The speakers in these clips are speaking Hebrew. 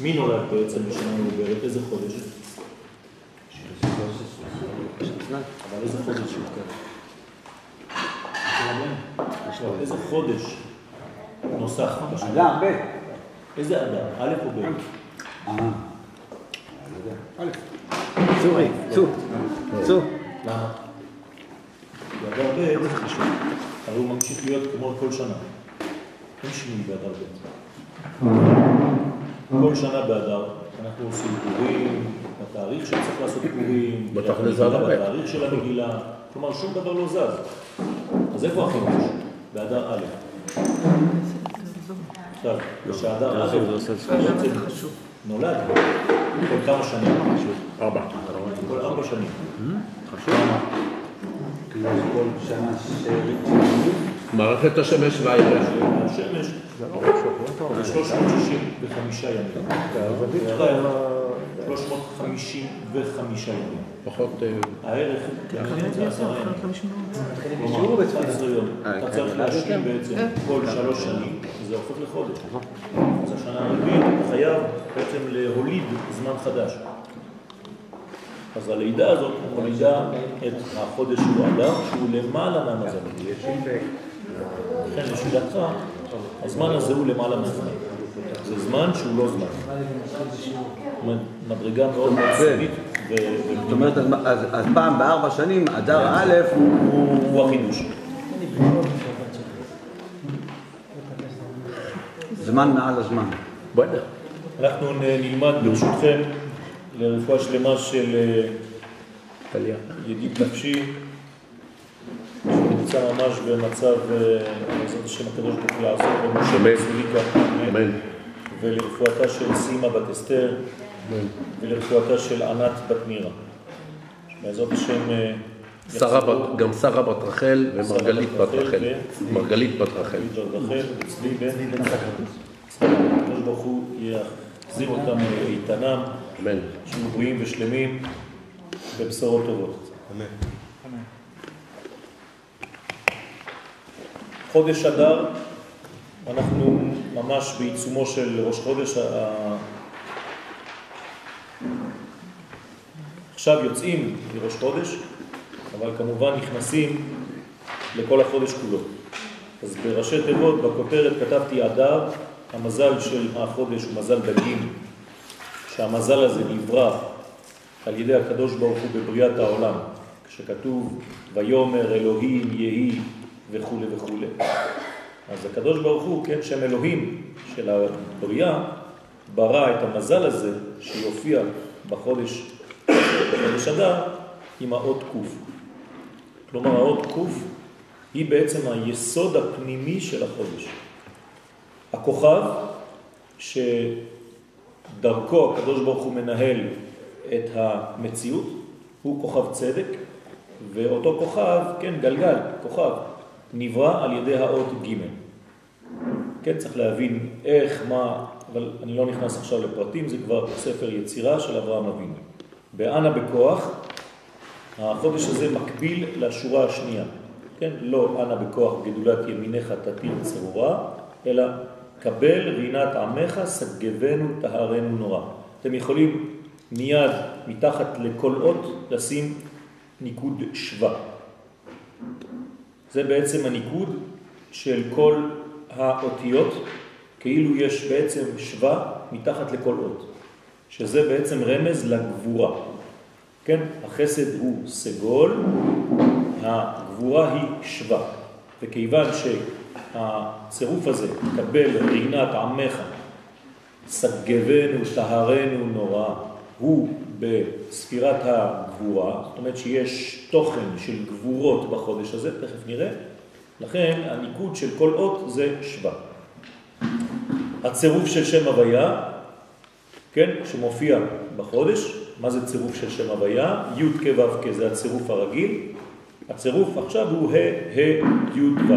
מי נולד בעצם בשנה מעוברת? איזה חודש? אבל איזה חודש? איזה חודש נוסף? אדם, ב'. איזה אדם? א' או ב'? אה. צורי, צור, צור. למה? באדר ב' זה חשוב, הרי הוא ממשיך להיות כמו כל שנה. אין שינוי באדר ב'. כל שנה באדר אנחנו עושים פורים, בתאריך שצריך לעשות פורים. בתאריך של המגילה, כלומר שום דבר לא זז. אז איפה החידוש? באדר א'. עכשיו, כשאדר א' בעצם נולד כל כמה שנים? ארבע. כל ארבע שנים. כאילו כל שנה מערכת השמש והירח. השמש 365 ימים. והירח 355 ימים. פחות... אה, הערך עשרה ימים. כלומר, 11 יום. אתה צריך להשלים בעצם כל שלוש שנים, זה הופך לחודש. אז השנה הרביעית חייב בעצם להוליד זמן חדש. אז הלידה הזאת מולידה את החודש שהוא אדר, שהוא למעלה מהמזל. לכן לשאלתך, הזמן הזה הוא למעלה מהזמן. זה זמן שהוא לא זמן. מדרגה מאוד מאוד זאת אומרת, אז- פעם בארבע שנים, אדר א' הוא... החידוש. זמן מעל הזמן. בוא'נה. אנחנו נלמד ברשותכם לרפואה שלמה של אה. ידיד נפשי, שנמצא ממש במצב, אה, בעזרת השם הקדוש ברוך הוא לעזור במשה אמן. אמן. ולרפואתה של סימה בת אסתר, ולרפואתה של ענת בת מירה. בעזרת השם אה, שרה יחזרו- בת- גם שרה בת רחל ומרגלית בת רחל. מרגלית בת רחל. בת רחל וצבי בן הקדוש ברוך הוא יחזיר אותם לאיתנם, אמן. שיהיו בריאים ושלמים בבשורות טובות. חודש אדר, אנחנו ממש בעיצומו של ראש חודש. עכשיו יוצאים מראש חודש, אבל כמובן נכנסים לכל החודש כולו. אז בראשי תיבות, בכותרת כתבתי אדר, המזל של החודש הוא מזל דגים, שהמזל הזה נברא על ידי הקדוש ברוך הוא בבריאת העולם, כשכתוב ויומר אלוהים יהי וכו' וכו'. אז הקדוש ברוך הוא, כן, שם אלוהים של הבריאה, ברא את המזל הזה שיופיע בחודש, בחודש אדר עם האות קוף. כלומר האות קוף היא בעצם היסוד הפנימי של החודש. הכוכב שדרכו הקדוש ברוך הוא מנהל את המציאות הוא כוכב צדק, ואותו כוכב, כן, גלגל, כוכב, נברא על ידי האות ג'. כן, צריך להבין איך, מה, אבל אני לא נכנס עכשיו לפרטים, זה כבר ספר יצירה של אברהם אבינו. באנה בכוח, החודש הזה מקביל לשורה השנייה. כן, לא אנה בכוח גדולת ימינך תתיר צרורה, אלא קבל רינת עמך סגבנו טהרנו נורא. אתם יכולים מיד מתחת לכל אות לשים ניקוד שווה. זה בעצם הניקוד של כל האותיות, כאילו יש בעצם שווה מתחת לכל אות, שזה בעצם רמז לגבורה. כן, החסד הוא סגול, הגבורה היא שווה. וכיוון שהצירוף הזה מקבל רינת עמך, סגבנו, טהרנו נורא, הוא בספירת הגבורה, זאת אומרת שיש תוכן של גבורות בחודש הזה, תכף נראה, לכן הניקוד של כל אות זה שווה. הצירוף של שם הוויה, כן, שמופיע בחודש, מה זה צירוף של שם הוויה? י' כ' ו' כ' זה הצירוף הרגיל, הצירוף עכשיו הוא ה' ה' י' ו'.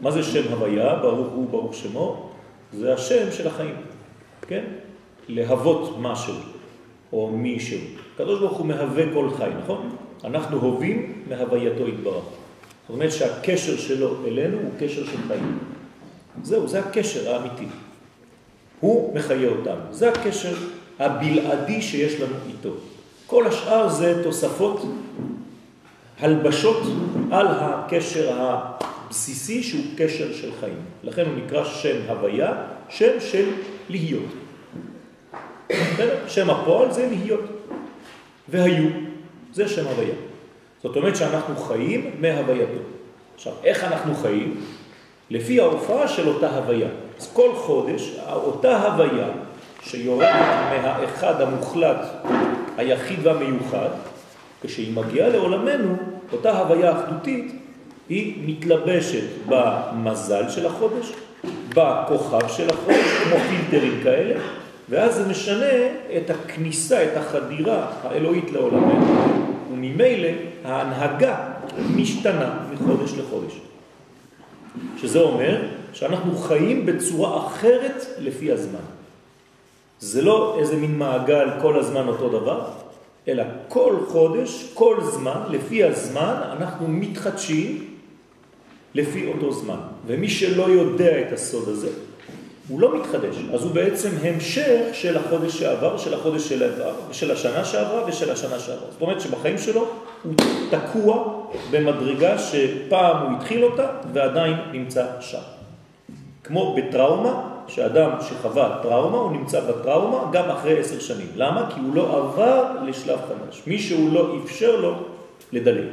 מה זה שם הוויה? ברוך הוא, ברוך שמו, זה השם של החיים, כן? להוות משהו או מישהו. הקדוש ברוך הוא מהווה כל חי, נכון? אנחנו הווים מהווייתו יתברך. זאת אומרת שהקשר שלו אלינו הוא קשר של חיים. זהו, זה הקשר האמיתי. הוא מחיה אותנו. זה הקשר הבלעדי שיש לנו איתו. כל השאר זה תוספות, הלבשות על הקשר הבסיסי שהוא קשר של חיים. לכן הוא נקרא שם הוויה, שם של להיות. שם הפועל זה להיות. והיו, זה שם הוויה. זאת אומרת שאנחנו חיים מהווייתו. עכשיו, איך אנחנו חיים? לפי ההופעה של אותה הוויה. אז כל חודש, אותה הוויה שיורדת מהאחד המוחלט, היחיד והמיוחד, כשהיא מגיעה לעולמנו, אותה הוויה אחדותית, היא מתלבשת במזל של החודש, בכוכב של החודש, כמו פילטרים כאלה, ואז זה משנה את הכניסה, את החדירה האלוהית לעולמנו, וממילא ההנהגה משתנה מחודש לחודש. שזה אומר שאנחנו חיים בצורה אחרת לפי הזמן. זה לא איזה מין מעגל כל הזמן אותו דבר, אלא כל חודש, כל זמן, לפי הזמן, אנחנו מתחדשים לפי אותו זמן. ומי שלא יודע את הסוד הזה, הוא לא מתחדש. אז הוא בעצם המשך של החודש שעבר, של החודש של העבר, של השנה שעברה ושל השנה שעברה. זאת אומרת שבחיים שלו הוא תקוע במדרגה שפעם הוא התחיל אותה ועדיין נמצא שם. כמו בטראומה, שאדם שחווה טראומה, הוא נמצא בטראומה גם אחרי עשר שנים. למה? כי הוא לא עבר לשלב חדש. מישהו לא אפשר לו לדלג.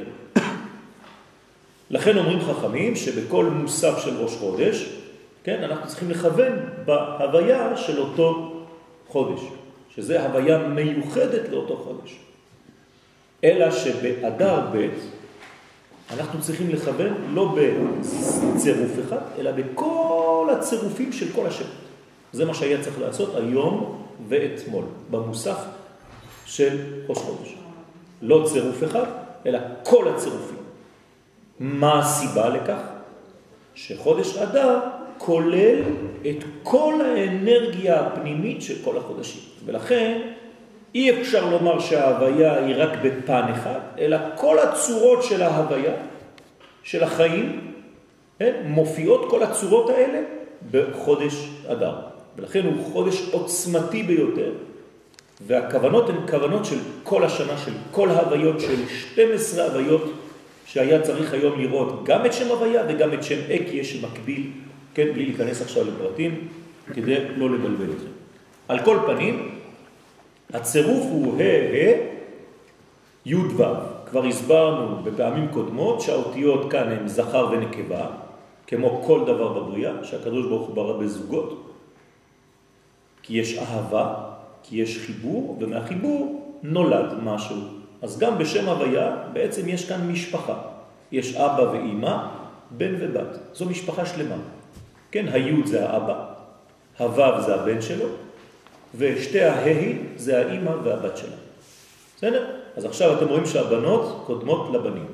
לכן אומרים חכמים שבכל מוסף של ראש חודש, כן, אנחנו צריכים לכוון בהוויה של אותו חודש, שזה הוויה מיוחדת לאותו חודש. אלא שבאדר ב' אנחנו צריכים לכוון לא בצירוף אחד, אלא בכל הצירופים של כל השם. זה מה שהיה צריך לעשות היום ואתמול, במוסף של ראש חודש. לא צירוף אחד, אלא כל הצירופים. מה הסיבה לכך? שחודש אדר כולל את כל האנרגיה הפנימית של כל החודשים. ולכן אי אפשר לומר שההוויה היא רק בפן אחד, אלא כל הצורות של ההוויה, של החיים, כן, מופיעות כל הצורות האלה בחודש אדר. ולכן הוא חודש עוצמתי ביותר, והכוונות הן כוונות של כל השנה, של כל ההוויות, של 12 הוויות שהיה צריך היום לראות גם את שם הוויה וגם את שם אקיה שמקביל, כן, בלי להיכנס עכשיו לפרטים, כדי לא לבלבל אתכם. על כל פנים, הצירוף הוא ה' ה' י' ו'. כבר הסברנו בפעמים קודמות שהאותיות כאן הן זכר ונקבה, כמו כל דבר בבריאה, שהקדוש ברוך הוא ברא בזוגות, כי יש אהבה, כי יש חיבור, ומהחיבור נולד משהו. אז גם בשם הוויה בעצם יש כאן משפחה. יש אבא ואימא, בן ובת. זו משפחה שלמה. כן, היוד זה האבא, הוו זה הבן שלו, ושתי ההי זה האימא והבת שלה. בסדר? אז עכשיו אתם רואים שהבנות קודמות לבנים.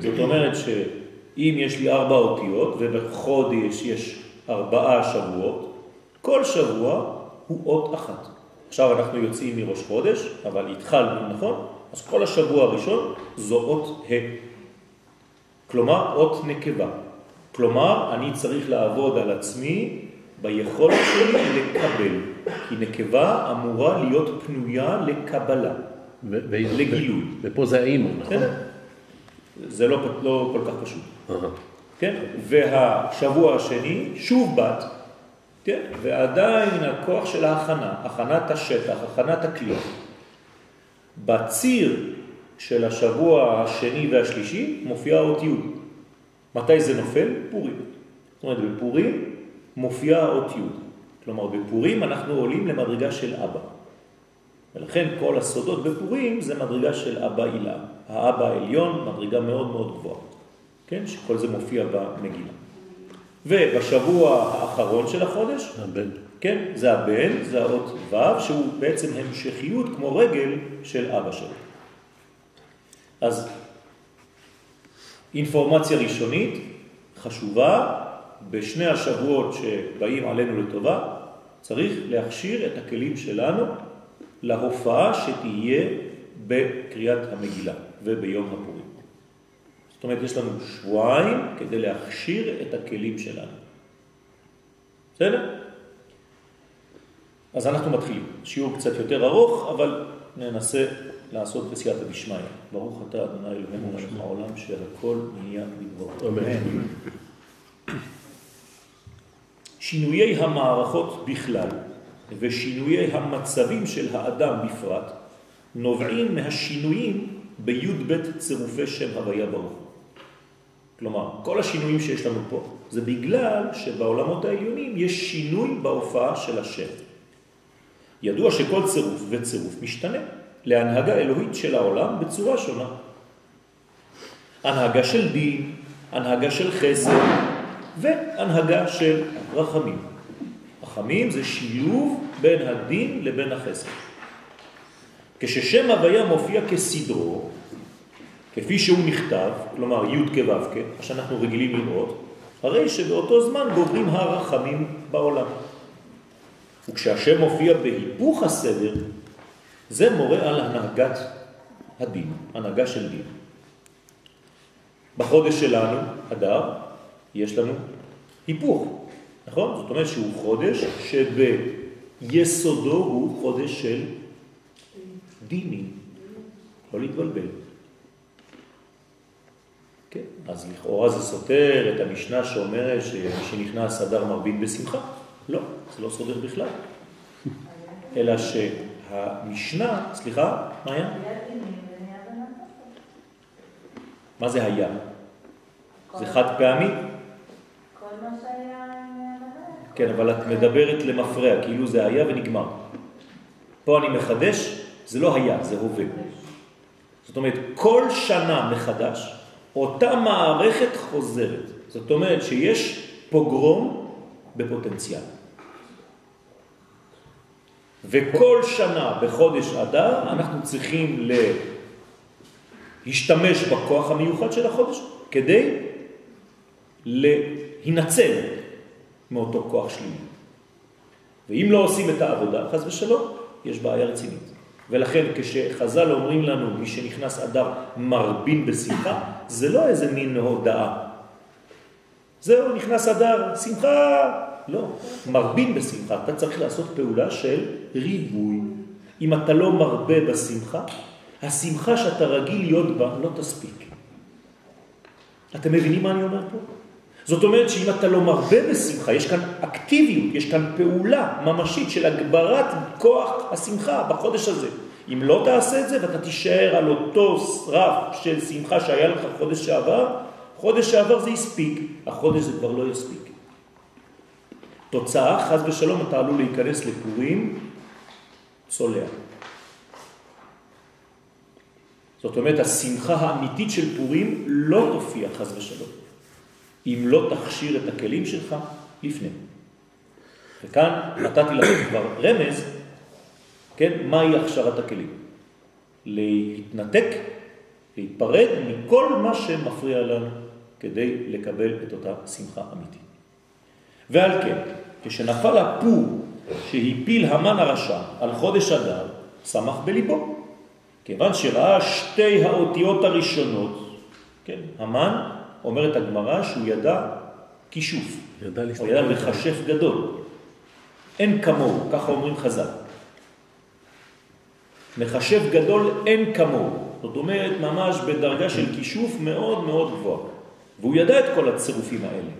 זאת אומרת שאם יש לי ארבע אותיות ובחודש יש ארבעה שבועות, כל שבוע הוא אות אחת. עכשיו אנחנו יוצאים מראש חודש, אבל התחלנו, נכון? אז כל השבוע הראשון זו אות ה'. כלומר, אות נקבה. כלומר, אני צריך לעבוד על עצמי ביכולת שלי לקבל, כי נקבה אמורה להיות פנויה לקבלה, לגילוי. ופה זה האימא, נכון? זה לא, לא כל כך פשוט. כן? והשבוע השני, שוב בת, כן? ועדיין הכוח של ההכנה, הכנת השטח, הכנת הכלי. בציר של השבוע השני והשלישי מופיעה אות י'. מתי זה נופל? פורים. זאת אומרת, בפורים מופיעה אות י'. כלומר, בפורים אנחנו עולים למדרגה של אבא. ולכן כל הסודות בפורים זה מדרגה של אבא הילה. האבא העליון, מדרגה מאוד מאוד גבוהה. כן? שכל זה מופיע במגילה. ובשבוע האחרון של החודש, הבן. כן, זה הבן, זה האות ו', שהוא בעצם המשכיות כמו רגל של אבא שלו. אז אינפורמציה ראשונית חשובה, בשני השבועות שבאים עלינו לטובה, צריך להכשיר את הכלים שלנו להופעה שתהיה בקריאת המגילה וביום הפורים. זאת אומרת, יש לנו שבועיים כדי להכשיר את הכלים שלנו. בסדר? אז אנחנו מתחילים. שיעור קצת יותר ארוך, אבל ננסה לעשות בסייעתא דשמיא. ברוך אתה אדוני אלוהינו מלך העולם שהכל נהיה בדברו. אמן. שינויי המערכות בכלל ושינויי המצבים של האדם בפרט נובעים מהשינויים בי"ב צירופי שם הוויה ברוך. כלומר, כל השינויים שיש לנו פה זה בגלל שבעולמות העליונים יש שינוי בהופעה של השם. ידוע שכל צירוף וצירוף משתנה להנהגה אלוהית של העולם בצורה שונה. הנהגה של דין, הנהגה של חסד והנהגה של רחמים. רחמים זה שילוב בין הדין לבין החסד. כששם הוויה מופיע כסדרו, כפי שהוא נכתב, כלומר י' כו' כ', שאנחנו רגילים לראות, הרי שבאותו זמן גוברים הרחמים בעולם. וכשהשם מופיע בהיפוך הסדר, זה מורה על הנהגת הדין, הנהגה של דין. בחודש שלנו, אדר, יש לנו היפוך, נכון? זאת אומרת שהוא חודש שביסודו הוא חודש של דיני, לא להתבלבל. כן, אז לכאורה זה סותר את המשנה שאומרת שמי שנכנס אדר מרבין בשמחה. לא, זה לא סודר בכלל. אלא שהמשנה, סליחה, מה היה? מה זה היה? זה חד פעמי? כל מה שהיה כן, אבל את מדברת למפרע, כאילו זה היה ונגמר. פה אני מחדש, זה לא היה, זה הווה. זאת אומרת, כל שנה מחדש, אותה מערכת חוזרת. זאת אומרת שיש פוגרום בפוטנציאל. וכל שנה בחודש אדר אנחנו צריכים להשתמש בכוח המיוחד של החודש כדי להינצל מאותו כוח שלילי. ואם לא עושים את העבודה, חז ושלום, יש בעיה רצינית. ולכן כשחז"ל אומרים לנו, מי שנכנס אדר מרבין בשמחה, זה לא איזה מין הודעה. זהו, נכנס אדר, שמחה. לא, מרבין בשמחה. אתה צריך לעשות פעולה של ריבוי. אם אתה לא מרבה בשמחה, השמחה שאתה רגיל להיות בה לא תספיק. אתם מבינים מה אני אומר פה? זאת אומרת שאם אתה לא מרבה בשמחה, יש כאן אקטיביות, יש כאן פעולה ממשית של הגברת כוח השמחה בחודש הזה. אם לא תעשה את זה ואתה תישאר על אותו רף של שמחה שהיה לך חודש שעבר, חודש שעבר זה הספיק, החודש זה כבר לא יספיק. תוצאה, חז ושלום, אתה עלול להיכנס לפורים צולע. זאת אומרת, השמחה האמיתית של פורים לא תופיע חז ושלום. אם לא תכשיר את הכלים שלך לפני. וכאן נתתי לכם כבר רמז, כן, מהי הכשרת הכלים? להתנתק, להתפרד מכל מה שמפריע לנו כדי לקבל את אותה שמחה אמיתית. ועל כן, כשנפל הפור שהפיל המן הרשע על חודש אדר, שמח בליבו. כיוון שראה שתי האותיות הראשונות, כן, המן אומרת הגמרא שהוא ידע כישוף. ידע הוא. ידע מכשף גדול. אין כמוהו, ככה אומרים חז"ל. מכשף גדול אין כמוהו. זאת אומרת, ממש בדרגה של כישוף מאוד מאוד גבוהה. והוא ידע את כל הצירופים האלה.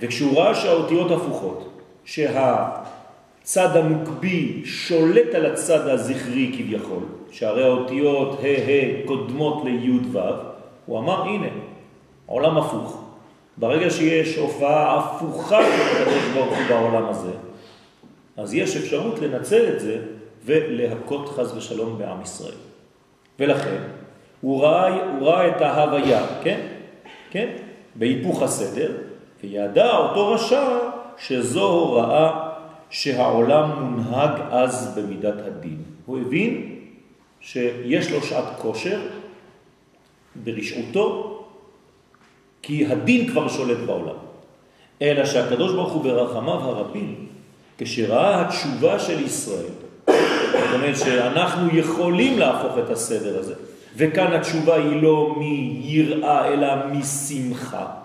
וכשהוא ראה שהאותיות הפוכות, שהצד הנוקבי שולט על הצד הזכרי כביכול, שהרי האותיות ה' ה' קודמות לי' ו', הוא אמר, הנה, עולם הפוך. ברגע שיש הופעה הפוכה של הקדוש ברוך הוא בעולם הזה, אז יש אפשרות לנצל את זה ולהכות חז ושלום בעם ישראל. ולכן, הוא ראה, הוא ראה את ההוויה, כן? כן? בהיפוך הסדר, וידע אותו רשע שזו הוראה שהעולם מונהג אז במידת הדין. הוא הבין שיש לו שעת כושר ברשעותו, כי הדין כבר שולט בעולם. אלא שהקדוש ברוך הוא ברחמיו הרבים, כשראה התשובה של ישראל, זאת אומרת שאנחנו יכולים להפוך את הסדר הזה, וכאן התשובה היא לא מיראה אלא משמחה.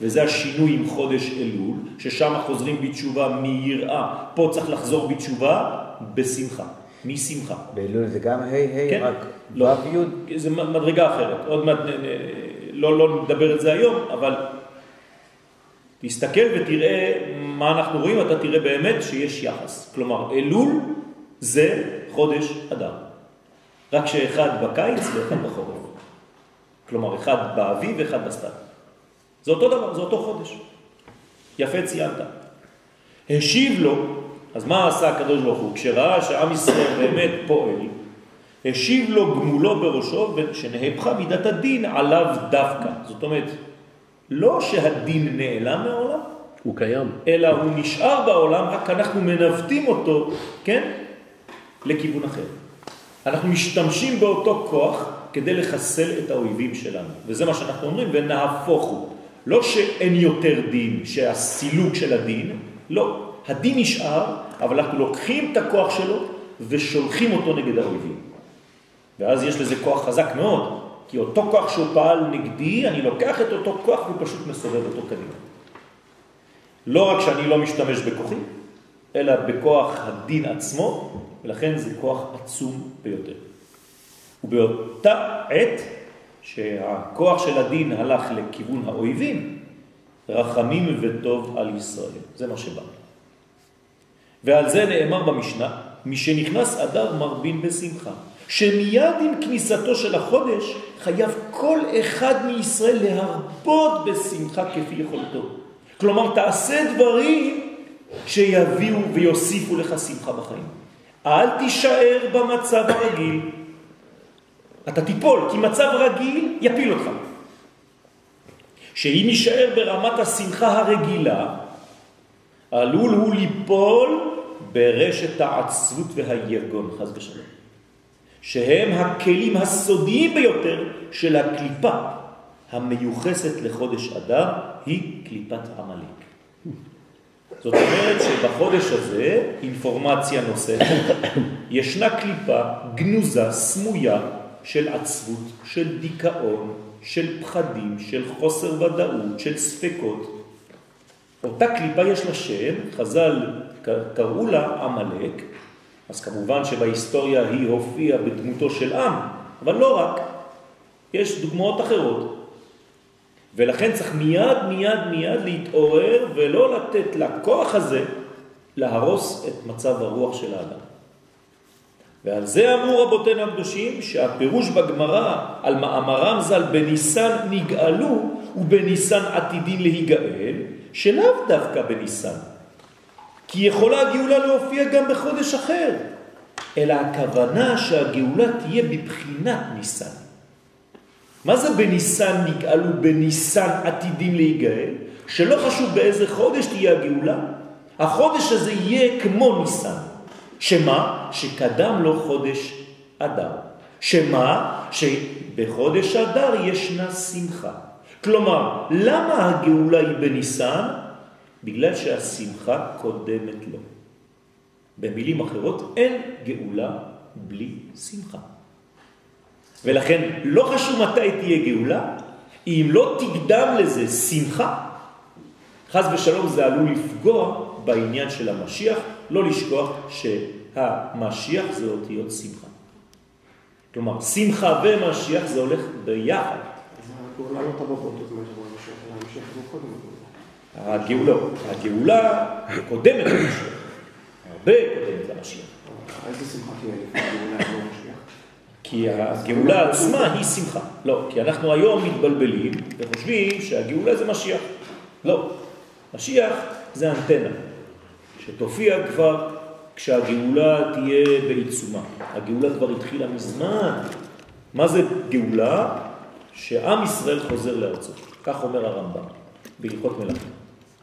וזה השינוי עם חודש אלול, ששם חוזרים בתשובה מיראה. פה צריך לחזור בתשובה בשמחה, משמחה. באלול זה גם ה' ה' כן. רק לא. ו' י'? זה מדרגה אחרת. עוד מעט, לא, לא נדבר את זה היום, אבל תסתכל ותראה מה אנחנו רואים, אתה תראה באמת שיש יחס. כלומר, אלול זה חודש אדר. רק שאחד בקיץ ואחד בחורף. כלומר, אחד באביב ואחד בסתיו. זה אותו דבר, זה אותו חודש. יפה ציינת. השיב לו, אז מה עשה הקדוש ברוך הוא? כשראה שעם ישראל באמת פועל, השיב לו גמולו בראשו שנהפכה מידת הדין עליו דווקא. זאת אומרת, לא שהדין נעלם מהעולם, הוא קיים. אלא הוא נשאר בעולם, רק אנחנו מנווטים אותו, כן? לכיוון אחר. אנחנו משתמשים באותו כוח כדי לחסל את האויבים שלנו. וזה מה שאנחנו אומרים, ונהפוך הוא. לא שאין יותר דין, שהסילוק של הדין, לא. הדין נשאר, אבל אנחנו לוקחים את הכוח שלו ושולחים אותו נגד האויבים. ואז יש לזה כוח חזק מאוד, כי אותו כוח שהוא פעל נגדי, אני לוקח את אותו כוח ופשוט מסובב אותו קדימה. לא רק שאני לא משתמש בכוחי, אלא בכוח הדין עצמו, ולכן זה כוח עצום ביותר. ובאותה עת שהכוח של הדין הלך לכיוון האויבים, רחמים וטוב על ישראל. זה מה שבא. ועל זה נאמר במשנה, משנכנס אדר מרבין בשמחה, שמיד עם כניסתו של החודש חייב כל אחד מישראל להרבות בשמחה כפי יכולתו. כלומר, תעשה דברים שיביאו ויוסיפו לך שמחה בחיים. אל תישאר במצב הרגיל. אתה תיפול, כי מצב רגיל יפיל אותך. שאם יישאר ברמת השמחה הרגילה, עלול הוא ליפול ברשת העצבות והיגון, חז ושלום. שהם הכלים הסודיים ביותר של הקליפה המיוחסת לחודש אדר, היא קליפת עמלק. זאת אומרת שבחודש הזה, אינפורמציה נוספת, ישנה קליפה גנוזה, סמויה, של עצבות, של דיכאון, של פחדים, של חוסר ודאות, של ספקות. אותה קליפה יש לה שם, חז"ל קראו לה עמלק, אז כמובן שבהיסטוריה היא הופיעה בדמותו של עם, אבל לא רק, יש דוגמאות אחרות. ולכן צריך מיד מיד מיד להתעורר ולא לתת לכוח הזה להרוס את מצב הרוח של האדם. ועל זה אמרו רבותינו הקדושים שהפירוש בגמרא על מאמרם ז"ל בניסן נגאלו ובניסן עתידין להיגאל, שלאו דווקא בניסן. כי יכולה הגאולה להופיע גם בחודש אחר, אלא הכוונה שהגאולה תהיה בבחינת ניסן. מה זה בניסן נגאלו בניסן עתידים להיגאל? שלא חשוב באיזה חודש תהיה הגאולה, החודש הזה יהיה כמו ניסן. שמה? שקדם לו חודש אדר. שמה? שבחודש אדר ישנה שמחה. כלומר, למה הגאולה היא בניסן? בגלל שהשמחה קודמת לו. במילים אחרות, אין גאולה בלי שמחה. ולכן לא חשוב מתי תהיה גאולה, אם לא תקדם לזה שמחה, חז ושלום זה עלול לפגוע בעניין של המשיח, לא לשכוח שהמשיח זה אותיות שמחה. כלומר, שמחה ומשיח זה הולך ביחד. הגאולה לא. הגאולה, הגאולה קודמת למשיח, הרבה קודמת למשיח. איזה שמחה תהיה הגאולה המשיח? כי הגאולה עצמה היא שמחה. לא, כי אנחנו היום מתבלבלים וחושבים שהגאולה זה משיח. לא, משיח זה אנטנה, שתופיע כבר כשהגאולה תהיה בעיצומה. הגאולה כבר התחילה מזמן. מה זה גאולה? שעם ישראל חוזר לארצו. כך אומר הרמב"ם בהלכות מלאכים.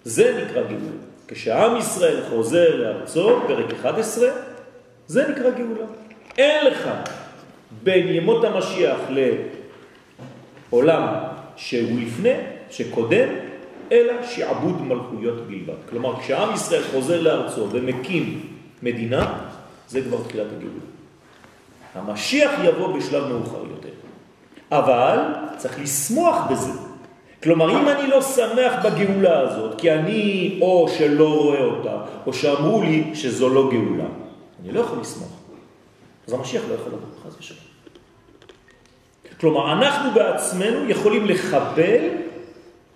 זה נקרא גאולה. כשעם ישראל חוזר לארצו, פרק 11, זה נקרא גאולה. אין לך בין ימות המשיח לעולם שהוא לפני, שקודם, אלא שעבוד מלכויות בלבד. כלומר, כשעם ישראל חוזר לארצו ומקים מדינה, זה כבר תחילת הגאולה. המשיח יבוא בשלב מאוחר יותר. אבל צריך לשמוח בזה. כלומר, אם אני לא שמח בגאולה הזאת, כי אני או שלא רואה אותה, או שאמרו לי שזו לא גאולה, אני לא יכול לשמוח. אז המשיח לא יכול לבוא, חס ושלום. כלומר, אנחנו בעצמנו יכולים לחבל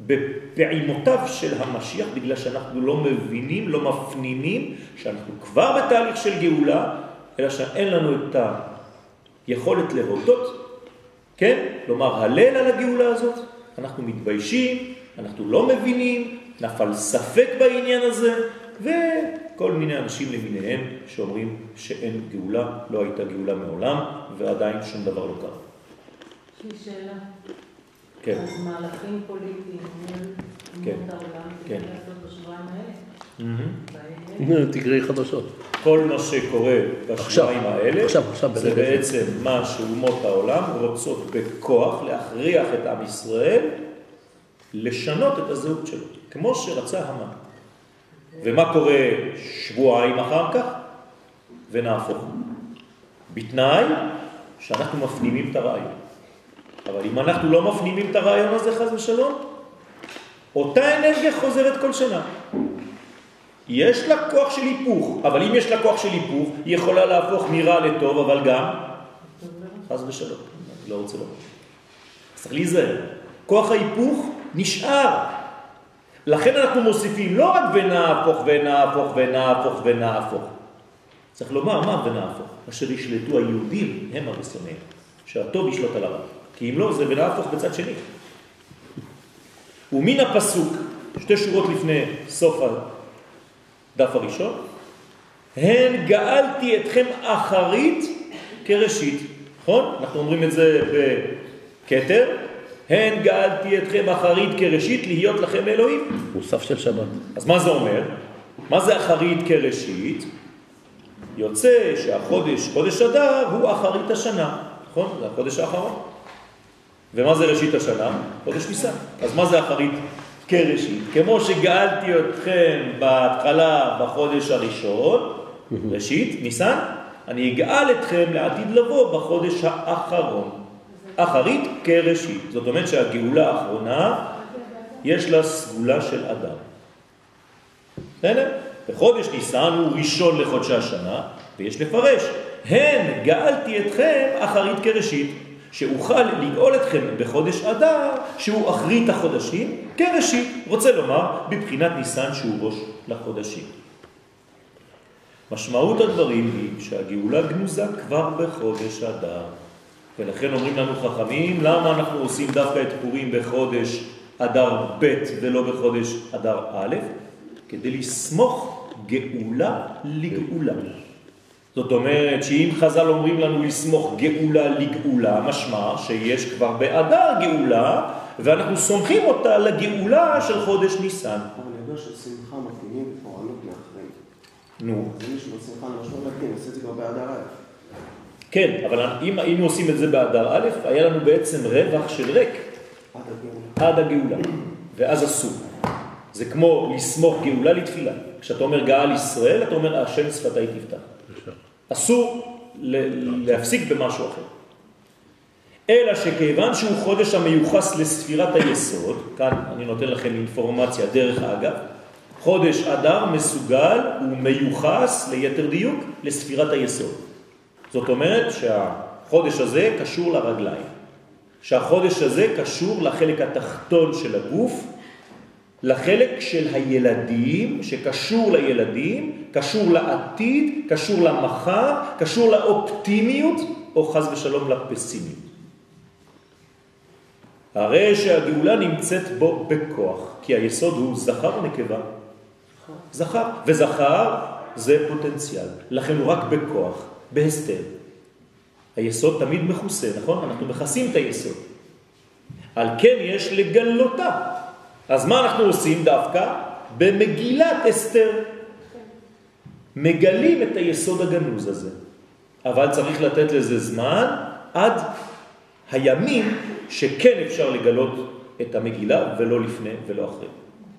בפעימותיו של המשיח, בגלל שאנחנו לא מבינים, לא מפנימים, שאנחנו כבר בתהליך של גאולה, אלא שאין לנו את היכולת להודות, כן? לומר הלל על הגאולה הזאת, אנחנו מתביישים, אנחנו לא מבינים, נפל ספק בעניין הזה, וכל מיני אנשים למיניהם שאומרים שאין גאולה, לא הייתה גאולה מעולם, ועדיין שום דבר לא קרה. יש שאלה. כן. אז מהלכים פוליטיים כן. כן. תקראי חדשות. כל מה שקורה בשבועיים האלה, עכשיו, עכשיו, זה. בעצם מה שאומות העולם רוצות בכוח להכריח את עם ישראל לשנות את הזהות שלו, כמו שרצה המן. ומה קורה שבועיים אחר כך? ונהפוך. בתנאי שאנחנו מפנימים את הרעיון. אבל אם אנחנו לא מפנימים את הרעיון הזה, חז ושלום, אותה אנרגיה חוזרת כל שנה. יש לה כוח של היפוך, אבל אם יש לה כוח של היפוך, היא יכולה להפוך מרע לטוב, אבל גם חז ושלום. אני לא רוצה לומר. צריך להיזהר. כוח ההיפוך נשאר. לכן אנחנו מוסיפים לא רק ונהפוך ונהפוך ונהפוך ונהפוך. צריך לומר מה ונהפוך. אשר ישלטו היהודים הם הרסונים. שהטוב ישלוט על הרע. כי אם לא, זה ונהפוך בצד שני. ומן הפסוק, שתי שורות לפני סוף הדף הראשון, הן גאלתי אתכם אחרית כראשית. נכון? אנחנו אומרים את זה בכתר. הן גאלתי אתכם אחרית כראשית להיות לכם אלוהים. מוסף של שבת. אז מה זה אומר? מה זה אחרית כראשית? יוצא שהחודש, חודש אדר, הוא אחרית השנה, נכון? זה החודש האחרון. ומה זה ראשית השנה? חודש ניסן. אז מה זה אחרית כראשית? כמו שגאלתי אתכם בהתחלה בחודש הראשון, ראשית, ניסן, אני אגאל אתכם לעתיד לבוא בחודש האחרון. אחרית כראשית. זאת אומרת שהגאולה האחרונה, יש לה סגולה של אדם. בסדר? וחודש ניסן הוא ראשון לחודשי השנה, ויש לפרש, הן גאלתי אתכם אחרית כראשית, שאוכל לגאול אתכם בחודש אדר, שהוא אחרית החודשים, כראשית, רוצה לומר, בבחינת ניסן שהוא ראש לחודשים. משמעות הדברים היא שהגאולה גנוזה כבר בחודש אדר. ולכן אומרים לנו חכמים, למה אנחנו עושים דווקא את פורים בחודש אדר ב' ולא בחודש אדר א'? כדי לסמוך גאולה לגאולה. זאת אומרת שאם חז"ל אומרים לנו לסמוך גאולה לגאולה, משמע שיש כבר באדר גאולה, ואנחנו סומכים אותה לגאולה של חודש ניסן. אבל אני יודע ששמחה מתאימים ופורענות מאחרים. נו, אז מי שבשמחה למשל להקדים, עושה את זה כבר באדר א'. כן, אבל אם היינו עושים את זה באדר א', היה לנו בעצם רווח של ריק עד הגאולה. עד הגאולה, ואז אסור. זה כמו לסמוך גאולה לתפילה. כשאתה אומר גאל ישראל, אתה אומר השם שפתי תפתח. אסור להפסיק במשהו אחר. אלא שכיוון שהוא חודש המיוחס לספירת היסוד, כאן אני נותן לכם אינפורמציה דרך אגב, חודש אדר מסוגל ומיוחס ליתר דיוק לספירת היסוד. זאת אומרת שהחודש הזה קשור לרגליים, שהחודש הזה קשור לחלק התחתון של הגוף, לחלק של הילדים, שקשור לילדים, קשור לעתיד, קשור למחר, קשור לאופטימיות, או חז ושלום לפסימיות. הרי שהגאולה נמצאת בו בכוח, כי היסוד הוא זכר ונקבה. זכר, וזכר זה פוטנציאל, לכן הוא רק בכוח, בהסתר. היסוד תמיד מכוסה, נכון? אנחנו מכסים את היסוד. על כן יש לגלותה. אז מה אנחנו עושים דווקא? במגילת אסתר. מגלים את היסוד הגנוז הזה. אבל צריך לתת לזה זמן עד הימים שכן אפשר לגלות את המגילה ולא לפני ולא אחרי.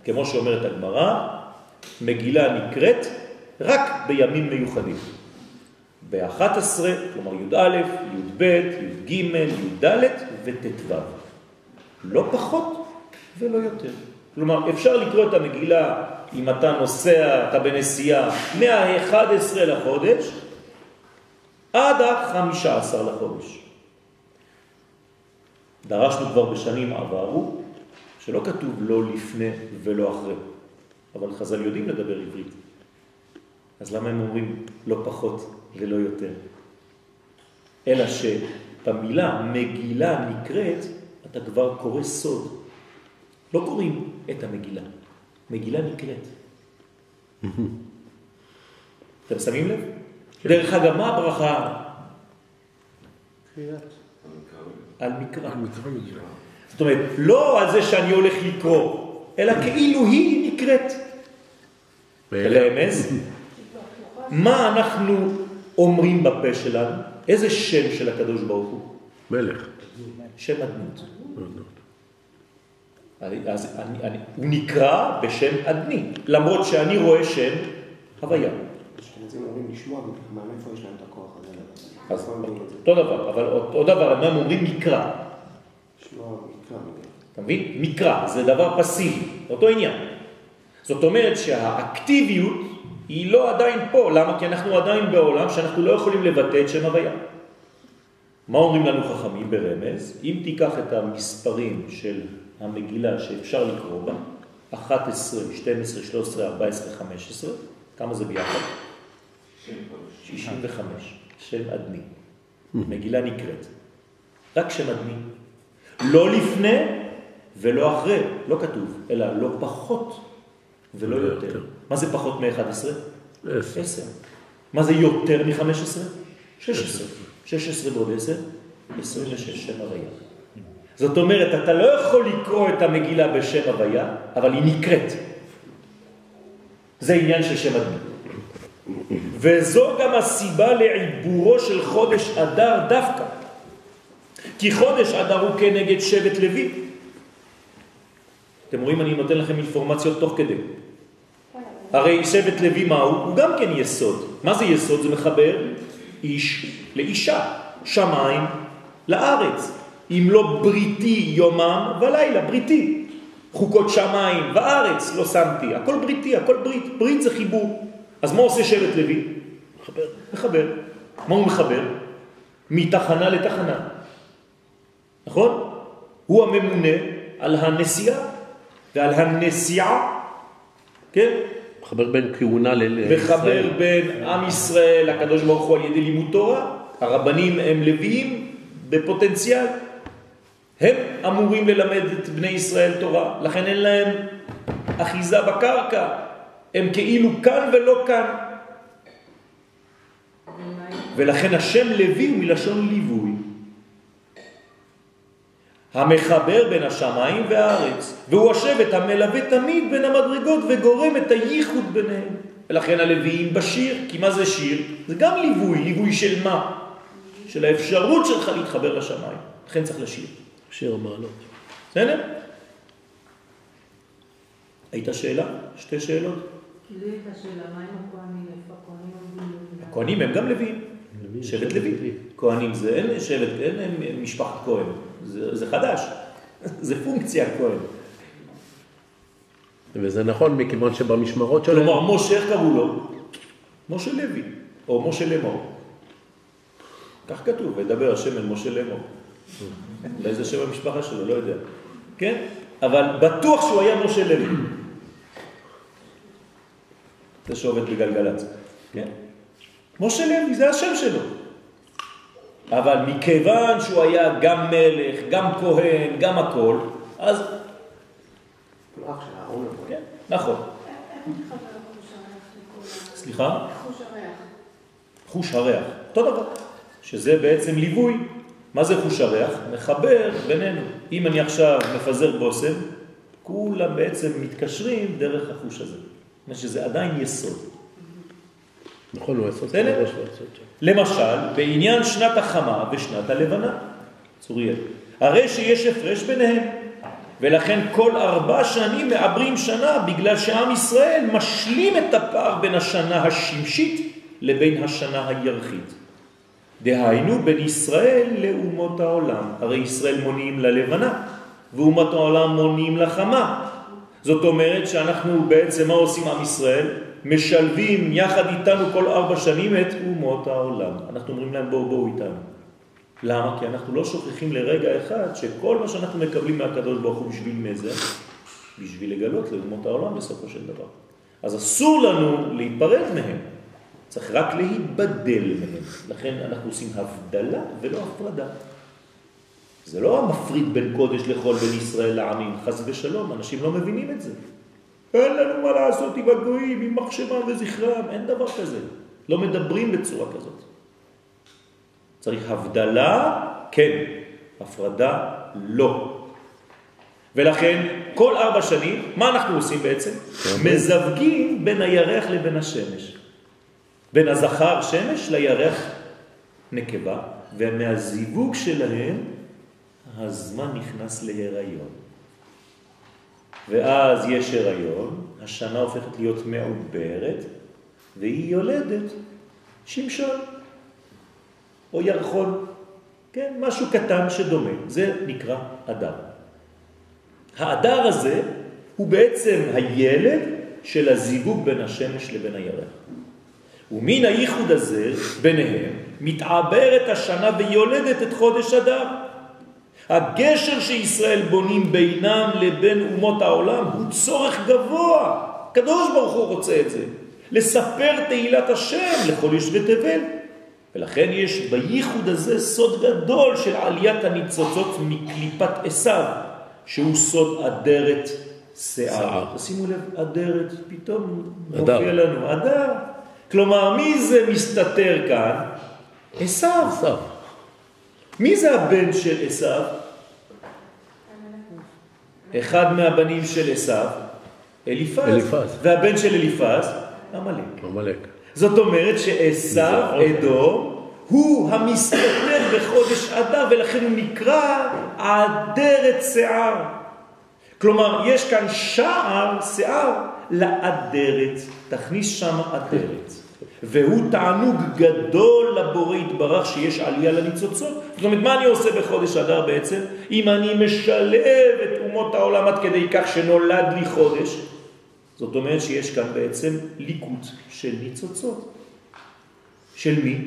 כמו שאומרת הגמרא, מגילה נקראת רק בימים מיוחדים. ב-11, כלומר י"א, י"ב, י"ג, י"ד וט"ו. לא פחות ולא יותר. כלומר, אפשר לקרוא את המגילה אם אתה נוסע, אתה בנסיעה, מה-11 לחודש עד ה-15 לחודש. דרשנו כבר בשנים עברו שלא כתוב לא לפני ולא אחרי, אבל חז"ל יודעים לדבר עברית. אז למה הם אומרים לא פחות ולא יותר? אלא שבמילה מגילה נקראת, אתה כבר קורא סוד. לא קוראים את המגילה, מגילה נקראת. אתם שמים לב? דרך אגב, מה הברכה? קריאת. על מקרא. זאת אומרת, לא על זה שאני הולך לקרוא, אלא כאילו היא נקראת. רמז, מה אנחנו אומרים בפה שלנו? איזה שם של הקדוש ברוך הוא? מלך. שם אדנות. אז אני, אני, הוא נקרא בשם אדני, למרות שאני רואה שם הוויה. אשכנזים אומרים לשמוע, מה, מאיפה יש להם את הכוח הזה? אז? אותו דבר, אבל אותו דבר, הם אומרים מקרא. מגיע. אתה מבין? מקרא, זה דבר פסיבי, אותו עניין. זאת אומרת שהאקטיביות היא לא עדיין פה, למה? כי אנחנו עדיין בעולם שאנחנו לא יכולים לבטא את שם הוויה. מה אומרים לנו חכמים ברמז? אם תיקח את המספרים של המגילה שאפשר לקרוא בה, 11, 12, 13, 14, 15, כמה זה ביחד? 65, שם אדני. מגילה נקראת. רק שם אדני. לא לפני ולא אחרי, לא כתוב, אלא לא פחות ולא ולא יותר. מה זה פחות מ-11? עשר. 10. מה זה יותר מ-15? 16. 16 ועוד 10? 26, שם הוויה. זאת אומרת, אתה לא יכול לקרוא את המגילה בשם הוויה, אבל היא נקראת. זה עניין של שם אדמי. וזו גם הסיבה לעיבורו של חודש אדר דווקא. כי חודש אדר הוא כנגד שבט לוי. אתם רואים, אני נותן לכם אינפורמציות תוך כדי. הרי שבט לוי מה הוא? הוא גם כן יסוד. מה זה יסוד? זה מחבר איש לאישה, שמיים לארץ. אם לא בריתי יומם ולילה, בריתי. חוקות שמיים וארץ לא שמתי, הכל בריתי, הכל ברית. ברית זה חיבור. אז מה עושה שבט לוי? מחבר. מחבר. מה הוא מחבר? מתחנה לתחנה. נכון? הוא הממונה על הנסיעה ועל הנסיעה, כן? מחבר בין כהונה ל- מחבר לישראל. בין עם ישראל, הקדוש ברוך הוא על ידי לימוד תורה, הרבנים הם לוויים בפוטנציאל, הם אמורים ללמד את בני ישראל תורה, לכן אין להם אחיזה בקרקע, הם כאילו כאן ולא כאן, ולכן השם לוי הוא מלשון ליווי. המחבר בין השמיים והארץ, והוא השבט המלווה תמיד בין המדרגות וגורם את הייחוד ביניהם. ולכן הלוויים בשיר, כי מה זה שיר? זה גם ליווי, ליווי של מה? של האפשרות שלך להתחבר לשמיים. לכן צריך לשיר. שיר המעלות. בסדר? הייתה שאלה? שתי שאלות? כי לי הייתה שאלה, מה עם הכהנים? איפה הכהנים הם גם לוויים. שבט לוי. כהנים זה אין שבט, אין משפחת כהן. זה, זה חדש. זה פונקציה כהן. וזה נכון מכיוון שבמשמרות שלהם, כלומר, משה, איך קראו לו? משה לוי, או משה לאמור. כך כתוב, וידבר השם אל משה לאמור. אולי זה שם המשפחה שלו, לא יודע. כן? אבל בטוח שהוא היה משה לוי. זה שעובד בגלגלצ. כן? משה לוי, זה השם שלו. אבל מכיוון שהוא היה גם מלך, גם כהן, גם הכל, אז. כן, נכון. סליחה? חוש הריח. אותו דבר. שזה בעצם ליווי. מה זה חוש הריח? מחבר בינינו. אם אני עכשיו מפזר בושם, כולם בעצם מתקשרים דרך החוש הזה. זאת אומרת שזה עדיין יסוד. נכון, הוא עשה שם. למשל, בעניין שנת החמה ושנת הלבנה, צוריאל. הרי שיש הפרש ביניהם, ולכן כל ארבע שנים מעברים שנה, בגלל שעם ישראל משלים את הפער בין השנה השמשית לבין השנה הירחית. דהיינו בין ישראל לאומות העולם. הרי ישראל מונים ללבנה, ואומות העולם מונים לחמה. זאת אומרת שאנחנו בעצם, מה עושים עם ישראל? משלבים יחד איתנו כל ארבע שנים את אומות העולם. אנחנו אומרים להם בואו בואו איתנו. למה? כי אנחנו לא שוכחים לרגע אחד שכל מה שאנחנו מקבלים מהקדוש ברוך הוא בשביל מי זה? בשביל לגלות לאומות העולם בסופו של דבר. אז אסור לנו להיפרד מהם, צריך רק להיבדל מהם. לכן אנחנו עושים הבדלה ולא הפרדה. זה לא המפריד בין קודש לחול בין ישראל לעמים, חס ושלום, אנשים לא מבינים את זה. אין לנו מה לעשות עם הגויים, עם מחשבם וזכרם, אין דבר כזה. לא מדברים בצורה כזאת. צריך הבדלה, כן, הפרדה, לא. ולכן כל ארבע שנים, מה אנחנו עושים בעצם? מזווגים בין הירח לבין השמש. בין הזכר שמש לירח נקבה, ומהזיווג שלהם הזמן נכנס להיריון. ואז יש הריון, השנה הופכת להיות מעוברת, והיא יולדת שמשון או ירחון, כן, משהו קטן שדומה, זה נקרא אדר. האדר הזה הוא בעצם הילד של הזיווג בין השמש לבין הירח. ומן הייחוד הזה ביניהם מתעברת השנה ויולדת את חודש אדר. הגשר שישראל בונים בינם לבין אומות העולם הוא צורך גבוה. קדוש ברוך הוא רוצה את זה. לספר תהילת השם לכל יושבי תבל. ולכן יש בייחוד הזה סוד גדול של עליית הניצוצות מקליפת עשיו, שהוא סוד אדרת שיער. שימו לב, אדרת, פתאום. מופיע לנו, אדר. כלומר, מי זה מסתתר כאן? עשיו. מי זה הבן של עשיו? אחד מהבנים של עשיו, אליפז. אליפז. והבן של אליפז, עמלק. עמלק. זאת אומרת שעשיו, אדום, הוא המסתתר בחודש אדר, ולכן הוא נקרא עדרת שיער. כלומר, יש כאן שער, שיער, לאדרת. תכניס שם אדרת. והוא תענוג גדול לבורא יתברך שיש עלייה לניצוצות. זאת אומרת, מה אני עושה בחודש אדר בעצם? אם אני משלב את אומות העולם עד כדי כך שנולד לי חודש, זאת אומרת שיש כאן בעצם ליקוט של ניצוצות. של מי?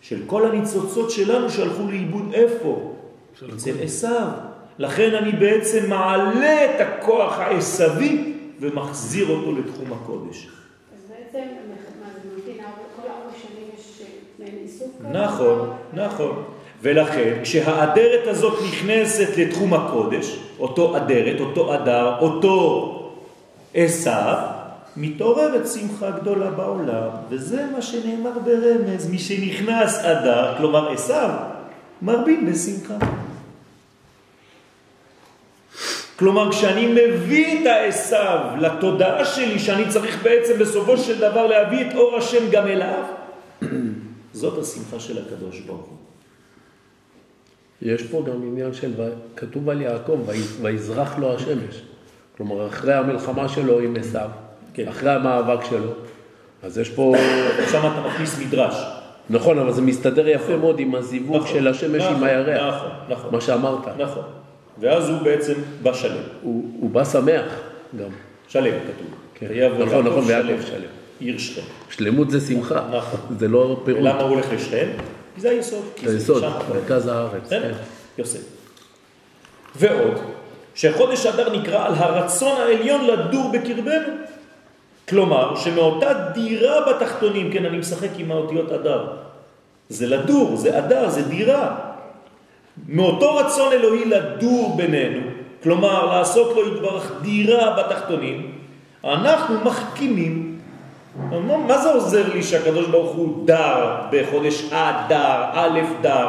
של כל הניצוצות שלנו שהלכו לאיבוד איפה? אצל עשיו. לכן אני בעצם מעלה את הכוח העשבי ומחזיר אותו לתחום הקודש. אז בעצם, מה זה ממתין, כל ארבע שנים יש מעין איסוף כזה? נכון, נכון. ולכן, כשהאדרת הזאת נכנסת לתחום הקודש, אותו אדרת, אותו אדר, אותו עשיו, מתעוררת שמחה גדולה בעולם, וזה מה שנאמר ברמז, מי שנכנס אדר, כלומר עשיו, מרבים בשמחה. כלומר, כשאני מביא את העשיו לתודעה שלי, שאני צריך בעצם בסופו של דבר להביא את אור השם גם אליו, זאת השמחה של הקדוש ברוך הוא. יש פה גם עניין של, כתוב על יעקב, "ויז- ויזרח לו השמש. כלומר, אחרי המלחמה שלו עם עשיו, כן. אחרי המאבק שלו, אז יש פה, שם אתה מכניס מדרש. נכון, אבל זה מסתדר יפה מאוד עם הזיווג נכון, של השמש עם נכון, הירח, נכון, נכון. מה שאמרת. נכון. ואז הוא בעצם בא שלם. הוא הוא בא שמח גם. שלם כתוב. כן. נכון, נכון, ויעקב שלם. שלם. עיר שכם. שלמות זה שמחה, נכון. זה לא פירוט. ולמה הוא הולך לשכם? כי זה היסוד. זה יסוד, שם. מרכז הארץ. כן. יוסף. ועוד, שחודש אדר נקרא על הרצון העליון לדור בקרבנו. כלומר, שמאותה דירה בתחתונים, כן, אני משחק עם האותיות אדר. זה לדור, זה אדר, זה דירה. מאותו רצון אלוהי לדור בינינו, כלומר לעשות לו יתברך דירה בתחתונים, אנחנו מחכימים. מה, מה זה עוזר לי שהקדוש ברוך הוא דר בחודש אדר, א' דר?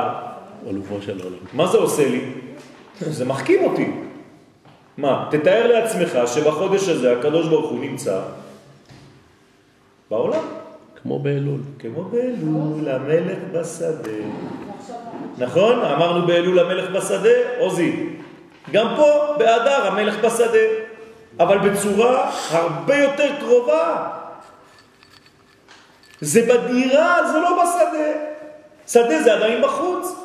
אלופו של עולם. מה זה עושה לי? זה מחכים אותי. מה, תתאר לעצמך שבחודש הזה הקדוש ברוך הוא נמצא בעולם, כמו באלול. כמו באלול המלך בשדה. נכון? אמרנו באלול המלך בשדה, עוזי. גם פה באדר המלך בשדה, אבל בצורה הרבה יותר קרובה. זה בדירה, זה לא בשדה. שדה זה עדיין בחוץ.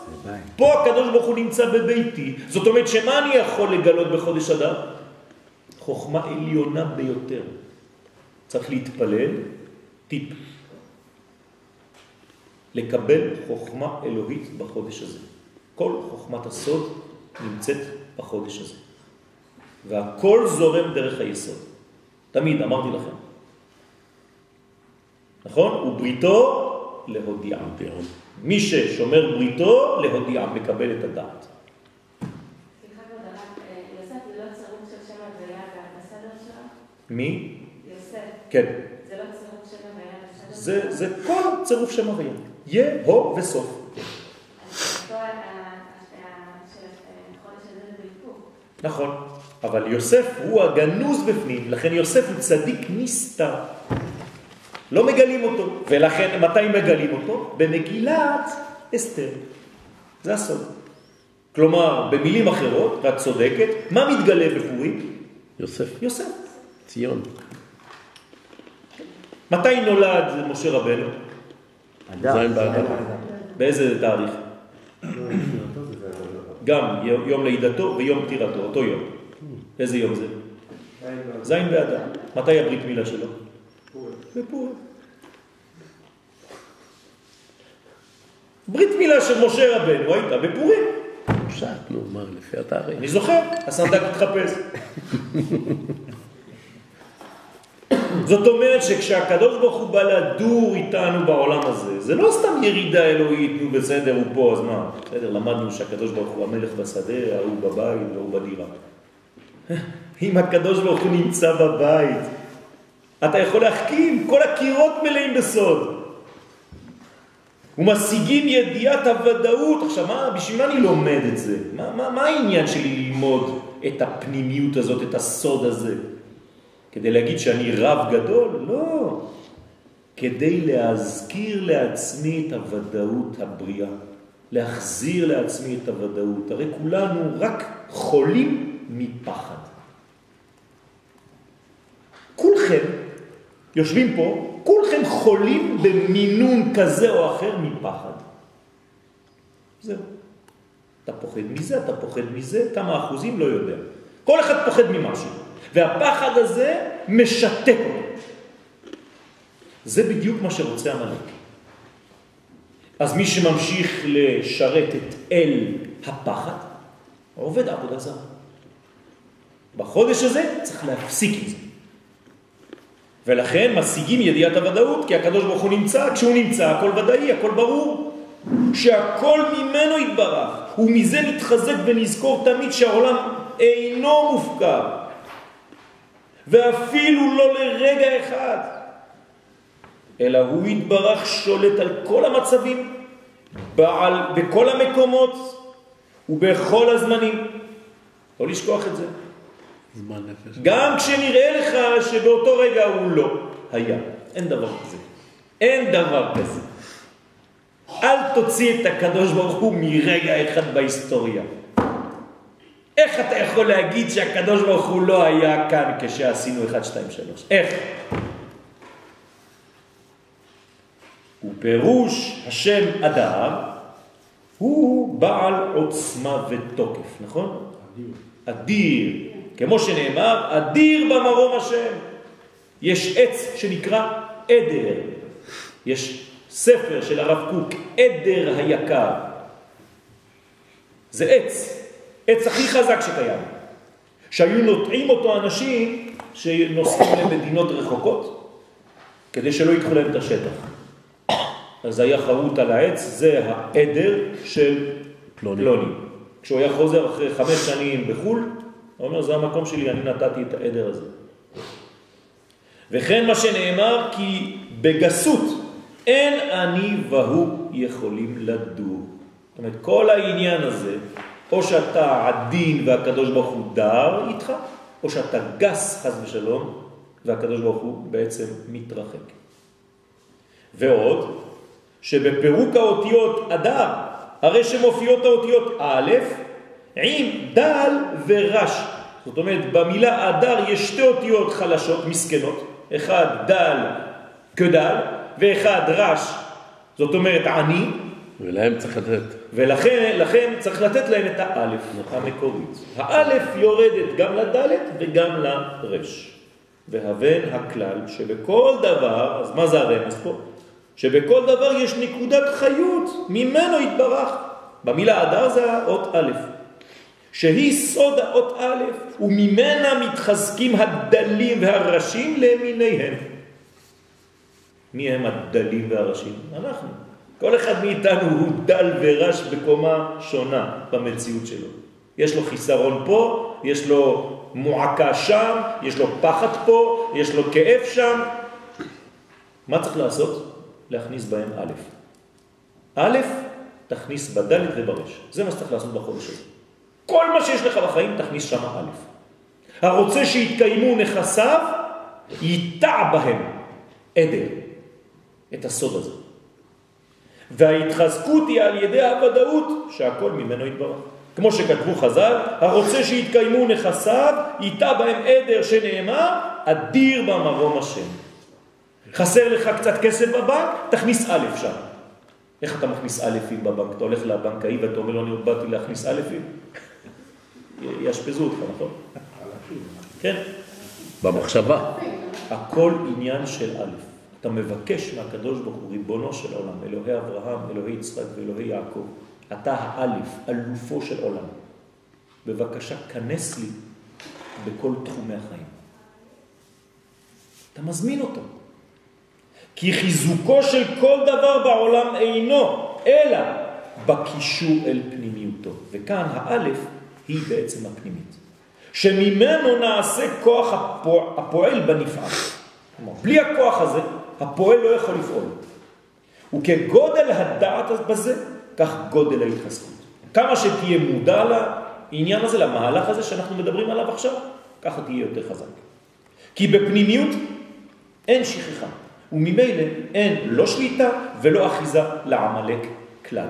פה הקדוש ברוך הוא נמצא בביתי. זאת אומרת שמה אני יכול לגלות בחודש אדר? חוכמה עליונה ביותר. צריך להתפלל, טיפ. לקבל חוכמה אלוהית בחודש הזה. כל חוכמת הסוד נמצאת בחודש הזה. והכל זורם דרך היסוד. תמיד אמרתי לכם. נכון? ובריתו להודיע. מי ששומר בריתו להודיע, מקבל את הדעת. אה, לא? מי? יוסף, כן. זה לא צירוף שם הוויה בסדר זה, זה כל צירוף שם הוויה. יה, הו וסוף. נכון. אבל יוסף הוא הגנוז בפנים, לכן יוסף הוא צדיק נסתר. לא מגלים אותו. ולכן, מתי מגלים אותו? במגילת אסתר. זה הסוד. כלומר, במילים אחרות, ואת צודקת, מה מתגלה בפורים? יוסף, יוסף. ציון. מתי נולד משה רבנו? באדר. באיזה תאריך? גם יום יום לידתו ויום פטירתו, אותו יום. איזה יום זה? זין באדר. מתי הברית מילה שלו? בפורים. ברית מילה של משה רבנו הייתה בפורים. פשט, נו, מה, לפי התאריך. אני זוכר, הסנדק התחפש. זאת אומרת שכשהקדוש ברוך הוא בא לדור איתנו בעולם הזה, זה לא סתם ירידה אלוהית, נו בסדר, הוא פה, אז מה? בסדר, למדנו שהקדוש ברוך הוא המלך בשדה, ההוא בבית והוא בדירה. אם הקדוש ברוך הוא נמצא בבית, אתה יכול להחכים, כל הקירות מלאים בסוד. ומשיגים ידיעת הוודאות. עכשיו, מה, בשביל מה אני לומד את זה? מה, מה, מה העניין שלי ללמוד את הפנימיות הזאת, את הסוד הזה? כדי להגיד שאני רב גדול? לא. כדי להזכיר לעצמי את הוודאות הבריאה. להחזיר לעצמי את הוודאות. הרי כולנו רק חולים מפחד. כולכם יושבים פה, כולכם חולים במינון כזה או אחר מפחד. זהו. אתה פוחד מזה, אתה פוחד מזה, כמה אחוזים לא יודע. כל אחד פוחד ממשהו. והפחד הזה משתק אותו. זה בדיוק מה שרוצה המלאק. אז מי שממשיך לשרת את אל הפחד, עובד עבודה זרה. בחודש הזה צריך להפסיק את זה. ולכן משיגים ידיעת הוודאות, כי הקדוש ברוך הוא נמצא, כשהוא נמצא הכל ודאי, הכל ברור. כשהכל ממנו יתברך, ומזה נתחזק ונזכור תמיד שהעולם אינו מופקר, ואפילו לא לרגע אחד, אלא הוא יתברך שולט על כל המצבים, בעל, בכל המקומות ובכל הזמנים. לא לשכוח את זה. זמן נפש. גם כשנראה לך שבאותו רגע הוא לא היה. אין דבר כזה. אין דבר כזה. אל תוציא את הקדוש ברוך הוא מרגע אחד בהיסטוריה. איך אתה יכול להגיד שהקדוש ברוך הוא לא היה כאן כשעשינו 1, 2, 3? איך? ופירוש השם אדר הוא בעל עוצמה ותוקף, נכון? אדיר. כמו שנאמר, אדיר במרום השם. יש עץ שנקרא עדר. יש ספר של הרב קוק, עדר היקר. זה עץ, עץ הכי חזק שקיים. שהיו נוטעים אותו אנשים שנוסעים למדינות רחוקות, כדי שלא ייקחו להם את השטח. אז היה חרוט על העץ, זה העדר של פלוני. פלוני. כשהוא היה חוזר אחרי חמש שנים בחו"ל, הוא אומר, זה המקום שלי, אני נתתי את העדר הזה. וכן מה שנאמר, כי בגסות אין אני והוא יכולים לדור. זאת אומרת, כל העניין הזה, או שאתה עדין והקדוש ברוך הוא דר איתך, או שאתה גס חס ושלום, והקדוש ברוך הוא בעצם מתרחק. ועוד, שבפירוק האותיות אדר, הרי שמופיעות האותיות א' עם דל ורש. זאת אומרת, במילה אדר יש שתי אותיות חלשות, מסכנות, אחד דל כדל ואחד רש, זאת אומרת עני, ולהם צריך לתת. ולכן לכן צריך לתת להם את האלף המקורית. האלף יורדת גם לדלת וגם לרש. והבן הכלל שבכל דבר, אז מה זה הרמז פה? שבכל דבר יש נקודת חיות, ממנו יתברך. במילה אדר זה האות א', שהיא סוד האות א', וממנה מתחזקים הדלים והראשים למיניהם. מי הם הדלים והראשים? אנחנו. כל אחד מאיתנו הוא דל ורש בקומה שונה במציאות שלו. יש לו חיסרון פה, יש לו מועקה שם, יש לו פחד פה, יש לו כאב שם. מה צריך לעשות? להכניס בהם א'. א', תכניס בדלת וברש. זה מה שצריך לעשות בחודש הזה. כל מה שיש לך בחיים, תכניס שם א'. הרוצה שיתקיימו נכסיו, ייטע בהם עדר, את הסוד הזה. וההתחזקות היא על ידי הוודאות שהכל ממנו יתברך. כמו שכתבו חז"ל, הרוצה שיתקיימו נכסיו, ייטע בהם עדר שנאמר, אדיר במרום השם. חסר לך קצת כסף בבנק, תכניס א' שם. איך אתה מכניס א' בבנק? אתה הולך לבנקאי ואתה אומר לו, אני באתי להכניס א' יאשפזו אותך, נכון? כן. במחשבה. הכל עניין של א'. אתה מבקש מהקדוש ברוך הוא, ריבונו של עולם, אלוהי אברהם, אלוהי יצחק ואלוהי יעקב, אתה האלף, אלופו של עולם. בבקשה, כנס לי בכל תחומי החיים. אתה מזמין אותו. כי חיזוקו של כל דבר בעולם אינו, אלא בקישור אל פנימיותו. וכאן האלף היא בעצם הפנימית. שממנו נעשה כוח הפועל, הפועל בנפעל. כלומר, בלי הכוח הזה, הפועל לא יכול לפעול. וכגודל הדעת בזה, כך גודל ההתחזקות. כמה שתהיה מודע לעניין הזה, למהלך הזה שאנחנו מדברים עליו עכשיו, ככה תהיה יותר חזק. כי בפנימיות אין שכחה, וממילא אין לא שליטה ולא אחיזה לעמלק כלל.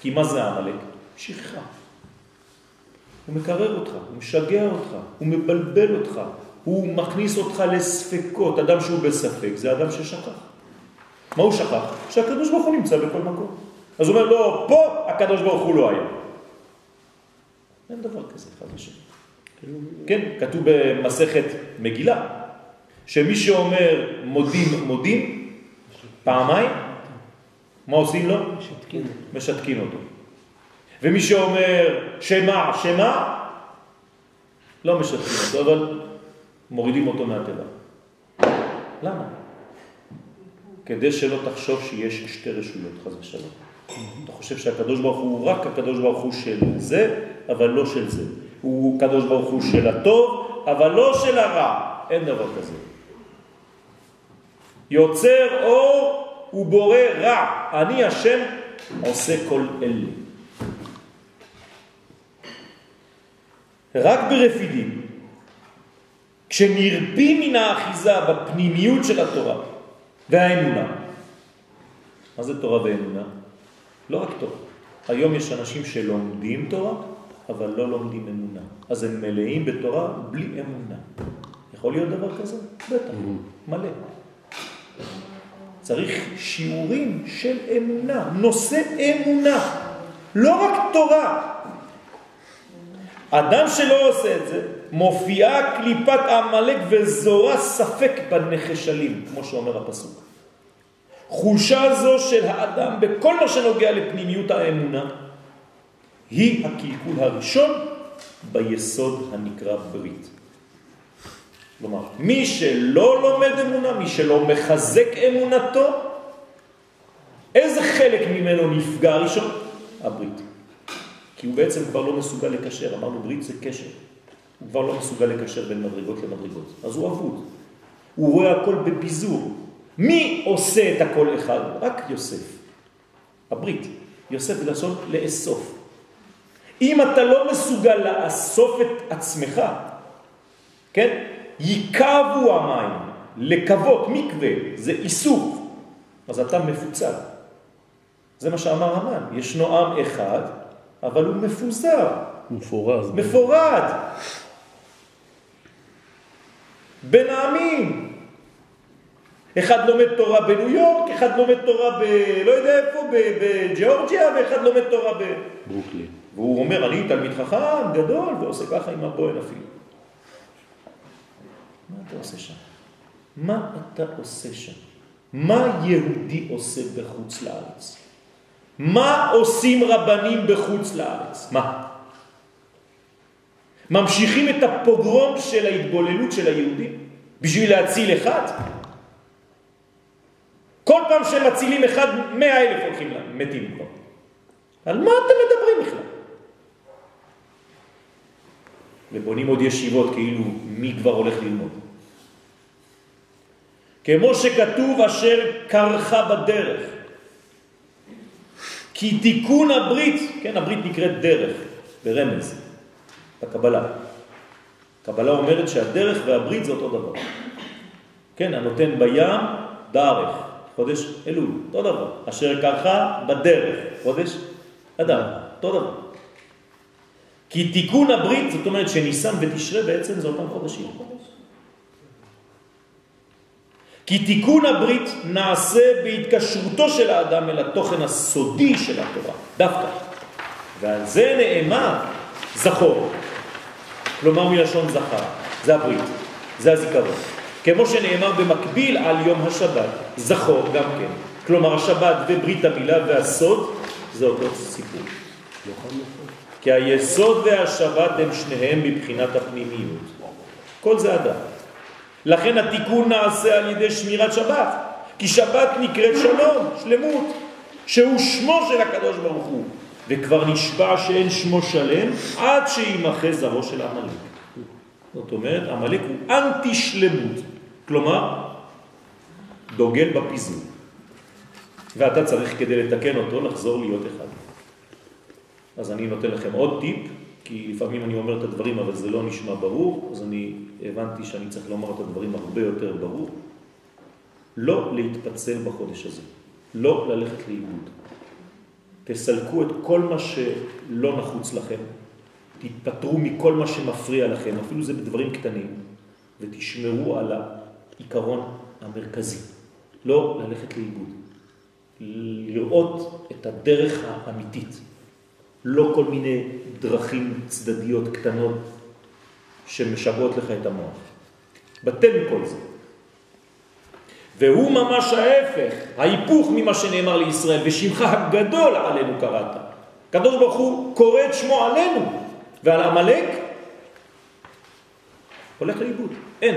כי מה זה העמלק? שכחה. הוא מקרר אותך, הוא משגע אותך, הוא מבלבל אותך, הוא מכניס אותך לספקות. אדם שהוא בספק זה אדם ששכח. מה הוא שכח? שהקדוש ברוך הוא נמצא בכל מקום. אז הוא אומר, לא, פה הקדוש ברוך הוא לא היה. אין דבר כזה, חד ושם. כן, כתוב במסכת מגילה, שמי שאומר מודים מודים, פעמיים, מה עושים לו? משתקים אותו. ומי שאומר שמה, שמה, לא משתקים אותו, אבל מורידים אותו מהטבע. למה? כדי שלא תחשוב שיש שתי רשויות, חז ושלום. אתה חושב שהקדוש ברוך הוא רק הקדוש ברוך הוא של זה, אבל לא של זה. הוא קדוש ברוך הוא של הטוב, אבל לא של הרע. אין דבר כזה. יוצר אור ובורא רע. אני השם עושה כל אלה. רק ברפידים, כשנרפים מן האחיזה בפנימיות של התורה והאמונה. מה זה תורה ואמונה? לא רק תורה. היום יש אנשים שלומדים תורה, אבל לא לומדים אמונה. אז הם מלאים בתורה בלי אמונה. יכול להיות דבר כזה? בטח, מלא. צריך שיעורים של אמונה, נושא אמונה, לא רק תורה. אדם שלא עושה את זה, מופיעה קליפת עמלק וזורה ספק בנחשלים, כמו שאומר הפסוק. חושה זו של האדם בכל מה שנוגע לפנימיות האמונה היא הקלקול הראשון ביסוד הנקרא ברית. כלומר, מי שלא לומד אמונה, מי שלא מחזק אמונתו, איזה חלק ממנו נפגע ראשון? הברית. כי הוא בעצם כבר לא מסוגל לקשר, אמרנו ברית זה קשר. הוא כבר לא מסוגל לקשר בין מדרגות למדרגות, אז הוא אבוד. הוא רואה הכל בביזור. מי עושה את הכל אחד? רק יוסף. הברית. יוסף זה לעשות לאסוף. אם אתה לא מסוגל לאסוף את עצמך, כן? ייקבו המים, לקוות, מקווה, זה איסוף. אז אתה מפוצל. זה מה שאמר המן. ישנו עם אחד, אבל הוא מפוזר. מפורז. מפורד. בין העמים. אחד לומד תורה בניו יורק, אחד לומד תורה ב... לא יודע איפה, בג'אורג'יה, ואחד לומד תורה ב... ברוקלין. והוא אומר, אני תלמיד חכם, גדול, ועושה ככה עם הבוהן אפילו. מה אתה עושה שם? מה אתה עושה שם? מה יהודי עושה בחוץ לארץ? מה עושים רבנים בחוץ לארץ? מה? ממשיכים את הפוגרום של ההתבוללות של היהודים בשביל להציל אחד? כל פעם שמצילים אחד, מאה אלף הולכים להם, מתים כבר. על מה אתם מדברים בכלל? ובונים עוד ישיבות כאילו מי כבר הולך ללמוד. כמו שכתוב אשר קרחה בדרך. כי תיקון הברית, כן, הברית נקראת דרך, ברמז, בקבלה. קבלה אומרת שהדרך והברית זה אותו דבר. כן, הנותן בים, דרך, חודש אלול, אותו דבר. אשר קרחה בדרך, חודש אדם, אותו דבר. כי תיקון הברית, זאת אומרת שניסן ותשרה בעצם זה אותם חודשים. כי תיקון הברית נעשה בהתקשרותו של האדם אל התוכן הסודי של התורה, דווקא. ועל זה נאמר זכור, כלומר מלשון זכר, זה הברית, זה הזיכרון. כמו שנאמר במקביל על יום השבת, זכור גם כן. כלומר השבת וברית המילה והסוד זה אותו סיפור. כי היסוד והשבת הם שניהם מבחינת הפנימיות. כל זה אדם. לכן התיקון נעשה על ידי שמירת שבת, כי שבת נקראת שלום, שלמות, שהוא שמו של הקדוש ברוך הוא, וכבר נשבע שאין שמו שלם עד שימחה זרעו של עמלק. זאת אומרת, עמלק הוא אנטי שלמות, כלומר, דוגל בפיזור. ואתה צריך כדי לתקן אותו לחזור להיות אחד. אז אני נותן לכם עוד טיפ, כי לפעמים אני אומר את הדברים אבל זה לא נשמע ברור, אז אני הבנתי שאני צריך לומר את הדברים הרבה יותר ברור. לא להתפצל בחודש הזה, לא ללכת לאיבוד. תסלקו את כל מה שלא נחוץ לכם, תתפטרו מכל מה שמפריע לכם, אפילו זה בדברים קטנים, ותשמרו על העיקרון המרכזי, לא ללכת לאיבוד. לראות את הדרך האמיתית, לא כל מיני דרכים צדדיות קטנות שמשגעות לך את המוח. בטל מכל זה. והוא ממש ההפך, ההיפוך ממה שנאמר לישראל, ושמך הגדול עלינו קראת. קדוש ברוך הוא קורא את שמו עלינו, ועל עמלק הולך לאיבוד, אין.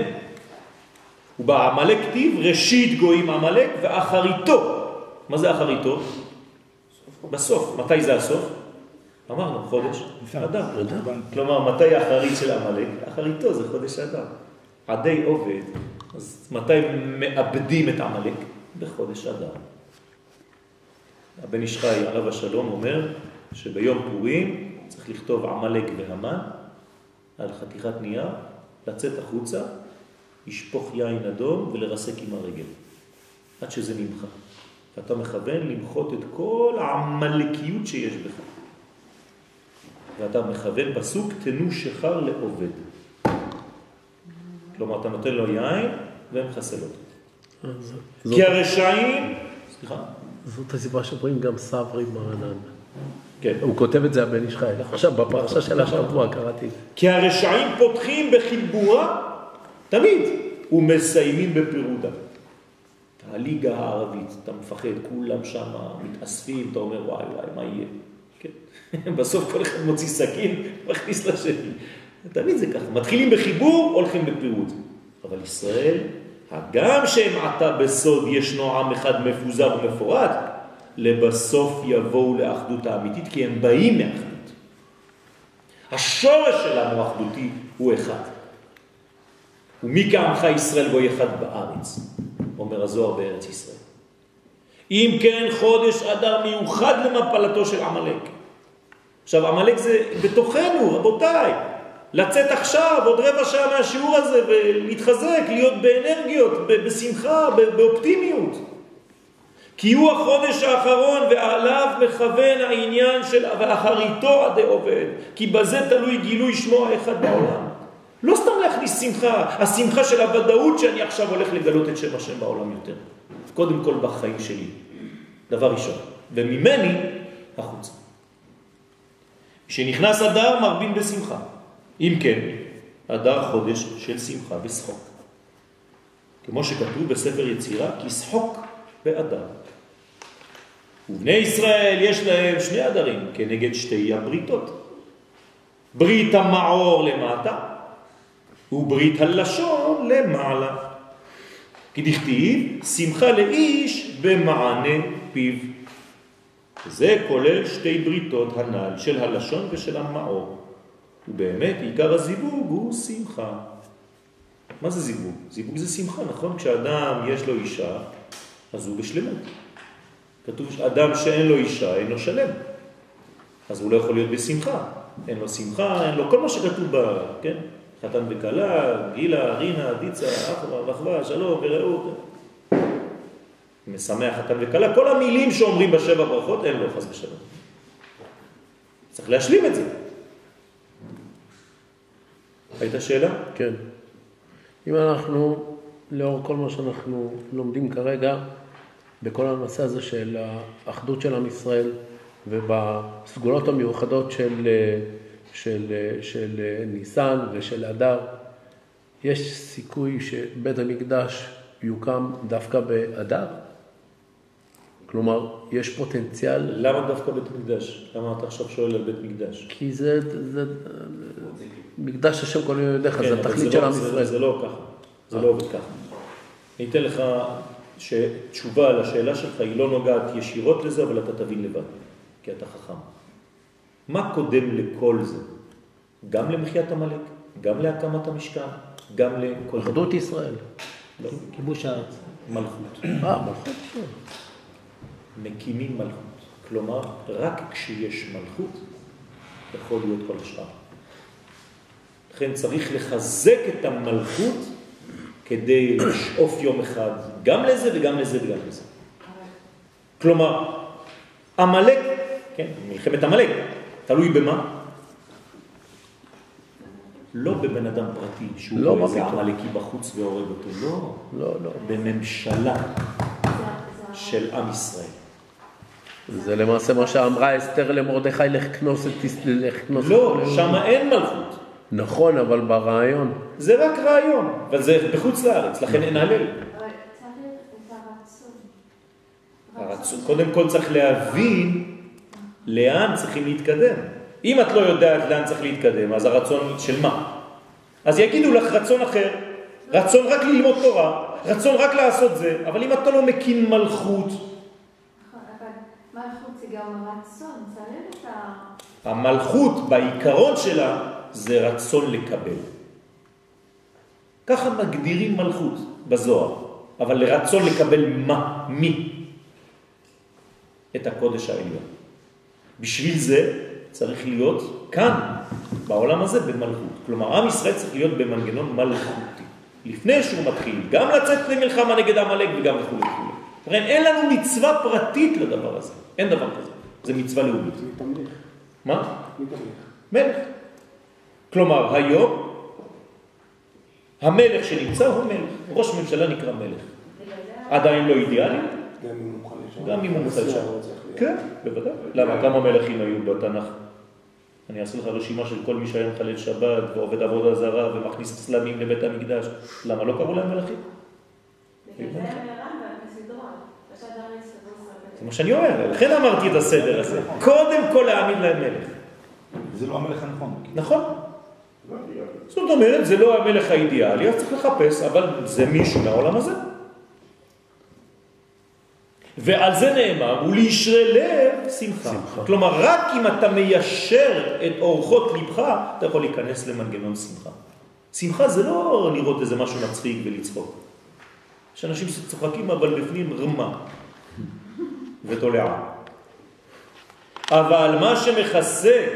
ובעמלק כתיב ראשית גויים עמלק ואחריתו. מה זה אחריתו? בסוף. מתי זה הסוף? אמרנו, חודש אדם. כלומר, מתי האחרית של עמלק? אחריתו זה חודש אדם. עדי עובד, אז מתי מאבדים את עמלק? בחודש אדם. הבן איש חי, עליו השלום, אומר שביום פורים צריך לכתוב עמלק והמן על חתיכת נייר, לצאת החוצה, לשפוך יין אדום ולרסק עם הרגל, עד שזה נמחה. ואתה מכוון למחות את כל העמלקיות שיש בך. ואתה מכוון פסוק, תנו שחר לעובד. כלומר, אתה נותן לו יין אותו. זאת- כי הרשעים... סליחה? זאת הסיבה שאומרים גם סברי מרנן. כן. הוא כותב את זה הבן איש חי. עכשיו, בפרשה של השבוע קראתי. כי הרשעים פותחים בחיבורה, תמיד, ומסיימים בפירודה. הליגה הערבית, אתה מפחד, כולם שם מתאספים, אתה אומר וואי וואי, מה יהיה? בסוף כל אחד מוציא סכין, מכניס לשני. תמיד זה ככה, מתחילים בחיבור, הולכים בפירוד. אבל ישראל, הגם שהם עתה בסוד ישנו עם אחד מפוזר ומפורט, לבסוף יבואו לאחדות האמיתית, כי הם באים מאחדות. השורש שלנו האחדותי הוא אחד. ומי כעמך ישראל בו אחד בארץ, אומר הזוהר בארץ ישראל. אם כן חודש אדר מיוחד למפלתו של עמלק. עכשיו עמלק זה בתוכנו, רבותיי. לצאת עכשיו, עוד רבע שעה מהשיעור הזה, ולהתחזק, להיות באנרגיות, בשמחה, באופטימיות. כי הוא החודש האחרון ועליו מכוון העניין של ואחריתו עדי עובד, כי בזה תלוי גילוי שמו האחד בעולם. לא סתם להכניס שמחה, השמחה של הוודאות שאני עכשיו הולך לגלות את שם השם בעולם יותר. קודם כל בחיים שלי, דבר ראשון, וממני החוצה. כשנכנס אדר מרבים בשמחה. אם כן, אדר חודש של שמחה ושחוק. כמו שכתוב בספר יצירה, כי שחוק באדר. ובני ישראל יש להם שני אדרים כנגד שתי הבריתות. ברית המעור למטה וברית הלשון למעלה. כי דכתיב, שמחה לאיש במענה פיו. זה כולל שתי בריתות הנ"ל של הלשון ושל המעור. ובאמת עיקר הזיווג הוא שמחה. מה זה זיווג? זיווג זה שמחה, נכון? כשאדם יש לו אישה, אז הוא בשלמות. כתוב שאדם שאין לו אישה, אין לו שלם. אז הוא לא יכול להיות בשמחה. אין לו שמחה, אין לו כל מה שכתוב בה, כן? חתן וקלה, גילה, רינה, דיצה, אחווה, ואחווה, שלום ורעות. משמח חתן וקלה, כל המילים שאומרים בשבע ברכות, אין לו חס ושלום. צריך להשלים את זה. הייתה שאלה? כן. אם אנחנו, לאור כל מה שאנחנו לומדים כרגע, בכל הנושא הזה של האחדות של עם ישראל ובסגולות המיוחדות של, של, של ניסן ושל אדר, יש סיכוי שבית המקדש יוקם דווקא באדר? כלומר, יש פוטנציאל... למה דווקא בית מקדש? למה אתה עכשיו שואל על בית מקדש? כי זה, זה מקדש השם כל מיני ידיך, כן, זה התכלית זה של לא- עם זה- ישראל. זה לא ככה, זה לא עובד ככה. אני אתן לך שתשובה על השאלה שלך היא לא נוגעת ישירות לזה, אבל אתה תבין לבד, כי אתה חכם. מה קודם לכל זה? גם למחיית עמלק, גם להקמת המשכן, גם לכל. אחדות ישראל. לא, כיבוש הארץ. מלכות. אה, מלכות. מקימים מלכות. כלומר, רק כשיש מלכות, יכול להיות כל השאר. לכן צריך לחזק את המלכות כדי לשאוף יום אחד גם לזה וגם לזה וגם לזה. כלומר, המלאק, כן, מלחמת המלאק, תלוי במה? לא בבן אדם פרטי שהוא לא איזה. עמלקי בחוץ והורג אותו, לא. לא, לא. בממשלה של עם ישראל. זה למעשה מה שאמרה אסתר למרדכי, לך כנוס את... לא, שם. אין מלכות. נכון, אבל ברעיון. זה רק רעיון, אבל זה בחוץ לארץ, לכן אין הלל. את הרצון. קודם כל צריך להבין לאן צריכים להתקדם. אם את לא יודעת לאן צריך להתקדם, אז הרצון של מה? אז יגידו לך רצון אחר, רצון רק ללמוד תורה, רצון רק לעשות זה, אבל אם אתה לא מקים נכון, מלכות זה גם צריך את ה... המלכות בעיקרון שלה זה רצון לקבל. ככה מגדירים מלכות בזוהר, אבל לרצון לקבל מה? מי? את הקודש העליון. בשביל זה צריך להיות כאן, בעולם הזה, במלכות. כלומר, עם ישראל צריך להיות במנגנון מלכותי. לפני שהוא מתחיל גם לצאת למלחמה נגד עמלק וגם וכו' וכו'. לכן אין לנו מצווה פרטית לדבר הזה. אין דבר כזה. זה מצווה לאומית. מתמליך. מה? מתמליך. מלך. כלומר, היום המלך שנמצא הוא מלך. ראש ממשלה נקרא מלך. עדיין לא אידיאלי, גם אם הוא מוכן לשם. לא. כן, בוודאי. למה? כמה מלכים היו בתנ"ך? אני אעשה לך רשימה של כל מי שהיה מחלל שבת ועובד עבודה זרה ומכניס צלמים לבית המקדש. למה לא קראו להם מלכים? זה הרמב"ם בסדרה, בשעת הארץ תבוא זה מה שאני אומר, לכן אמרתי את הסדר הזה. קודם כל להעמיד להם מלך. זה לא המלך הנכון. נכון? זאת אומרת, זה לא המלך האידיאלי, אז צריך לחפש, אבל זה מישהו מהעולם הזה. ועל זה נאמר, ולישרי לב שמחה. שמחה. כלומר, רק אם אתה מיישר את אורחות לבך, אתה יכול להיכנס למנגנון שמחה. שמחה זה לא לראות איזה משהו מצחיק ולצחוק. יש אנשים שצוחקים אבל בפנים רמה ותולעה. אבל מה שמכסה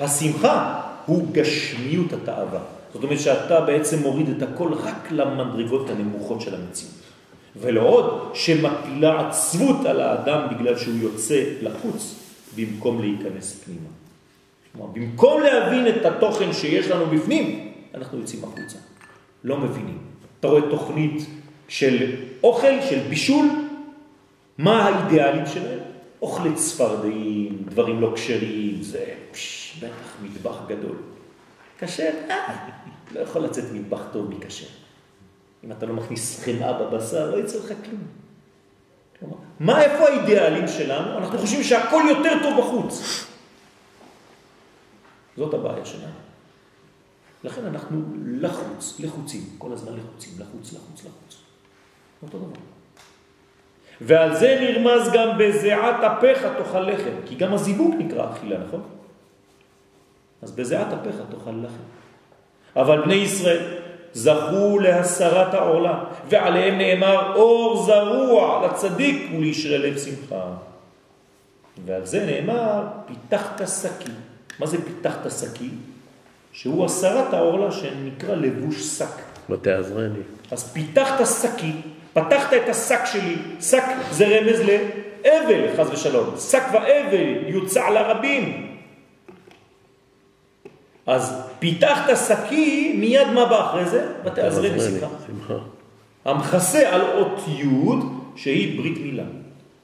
השמחה הוא גשמיות התאווה. זאת אומרת שאתה בעצם מוריד את הכל רק למדרגות הנמוכות של המציאות. ולעוד שמפילה עצבות על האדם בגלל שהוא יוצא לחוץ במקום להיכנס פנימה. כלומר, במקום להבין את התוכן שיש לנו בפנים, אנחנו יוצאים החוצה. לא מבינים. אתה רואה תוכנית של אוכל, של בישול, מה האידיאלים שלהם? אוכלי צפרדעים, דברים לא כשרים, זה פש, בטח מטבח גדול. כשר? אה, לא יכול לצאת מטבח טוב מכשר. אם אתה לא מכניס חמאה בבשר, לא יצא לך כלום. מה, איפה האידיאלים שלנו? אנחנו חושבים שהכל יותר טוב בחוץ. זאת הבעיה שלנו. לכן אנחנו לחוץ, לחוצים, כל הזמן לחוצים, לחוץ, לחוץ, לחוץ. אותו דבר. ועל זה נרמז גם בזיעת אפיך תאכל לחם, כי גם הזיווג נקרא אכילה, נכון? אז בזיעת אפיך תאכל לחם. אבל בני ישראל זכו להסרת העורלה, ועליהם נאמר אור זרוע לצדיק ולישרי לב שמחה. ועל זה נאמר פיתחת שקי. מה זה פיתחת שקי? שהוא הסרת העורלה שנקרא לבוש שק. ותעזרני. אז פיתחת שקי, פתחת את השק שלי, שק זה רמז לאבל, חז ושלום. שק ואבל יוצע לרבים. אז פיתחת שקי, מיד מה בא אחרי זה? ותעזרני שמחה. שמחה. המכסה על אות י' שהיא ברית מילה.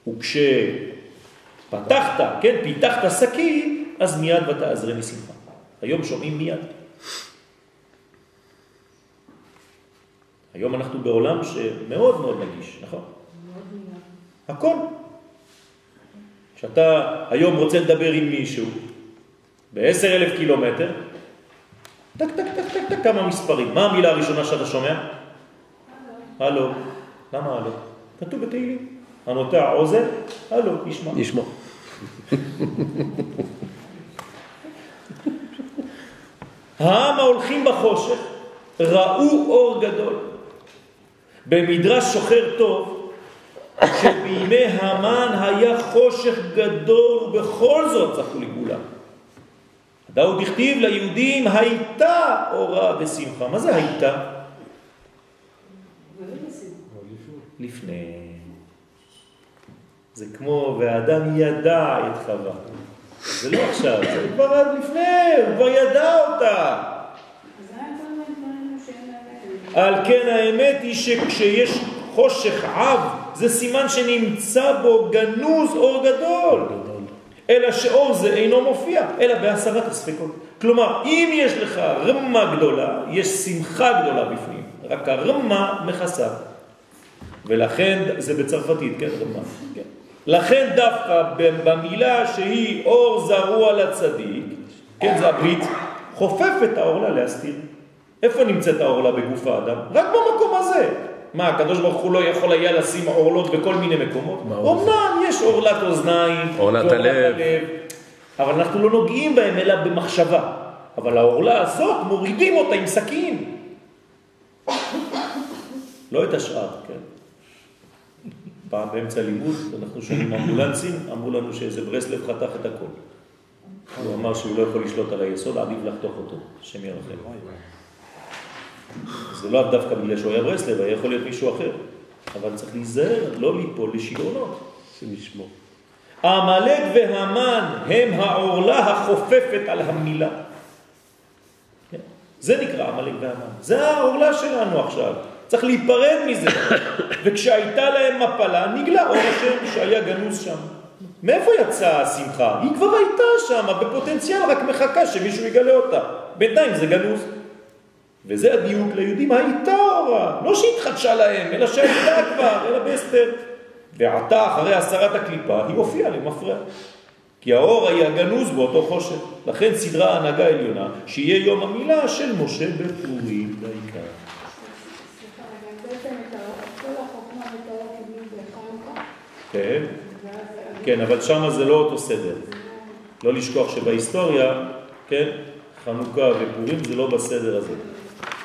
וכשפתחת, כן, פיתחת שקי, אז מיד ותעזרני שמחה. היום שומעים מיד. היום אנחנו בעולם שמאוד מאוד נגיש, נכון? הכל. כשאתה היום רוצה לדבר עם מישהו בעשר אלף קילומטר, טק, טק, טק, טק, טק, כמה מספרים. מה המילה הראשונה שאתה שומע? הלו. למה הלו? כתוב בתהילים. הנוטע עוזר, הלו, ישמע. ישמע. העם ההולכים בחושך ראו אור גדול. במדרש שוחר טוב, שבימי המן היה חושך גדול ובכל זאת זכו לגאולה. דאוד הכתיב ליהודים הייתה אורה ושמחה. מה זה הייתה? לפני. זה כמו והאדם ידע את חווה. זה לא עכשיו, זה כבר עד לפני, הוא כבר ידע אותה. אז היה כל מיני דברים שאין להם... על כן האמת היא שכשיש חושך עב, זה סימן שנמצא בו גנוז אור גדול. אלא שאור זה אינו מופיע, אלא בהסרת הספקות. כלומר, אם יש לך רמה גדולה, יש שמחה גדולה בפנים, רק הרמה מכסה. ולכן, זה בצרפתית, כן, רמה. כן. לכן דווקא במילה שהיא אור זרוע לצדיק, כן, זה הברית, חופף את העורלה להסתיר. איפה נמצאת העורלה בגוף האדם? רק במקום הזה. מה, הקדוש ברוך הוא לא יכול היה לשים עורלות בכל מיני מקומות? ברור. אמנם יש עורלת אוזניים, עורלת הלב. אבל אנחנו לא נוגעים בהם אלא במחשבה. אבל העורלה הזאת, מורידים אותה עם סכין. לא את השאר, כן. פעם באמצע לימוד, אנחנו שומעים אמבולנסים, אמרו לנו שאיזה ברסלב חתך את הכל. הוא אמר שהוא לא יכול לשלוט על היסוד, עדיף לחתוך אותו, השם ירחם. זה לא דווקא בגלל שהוא היה ברסלב, היה יכול להיות מישהו אחר. אבל צריך להיזהר, לא ליפול לשיגעונות. שנשמור. העמלק והמן הם העורלה החופפת על המילה. כן? זה נקרא עמלק והמן. זה העורלה שלנו עכשיו. צריך להיפרד מזה. וכשהייתה להם מפלה, נגלה אור השם שהיה גנוז שם. מאיפה יצאה השמחה? היא כבר הייתה שם, בפוטנציאל, רק מחכה שמישהו יגלה אותה. בינתיים זה גנוז. וזה הדיוק ליהודים, הייתה אורה, לא שהתחדשה להם, אלא שהייתה כבר, אלא באסתר. ועתה, אחרי הסרת הקליפה, היא הופיעה למפרע. כי האור היה גנוז באותו חושך. לכן סדרה הנהגה עליונה, שיהיה יום המילה של משה בפורים בעיקר. כן. כן, אבל שם זה לא אותו סדר. לא לשכוח שבהיסטוריה, כן, חנוכה ופורים זה לא בסדר הזה.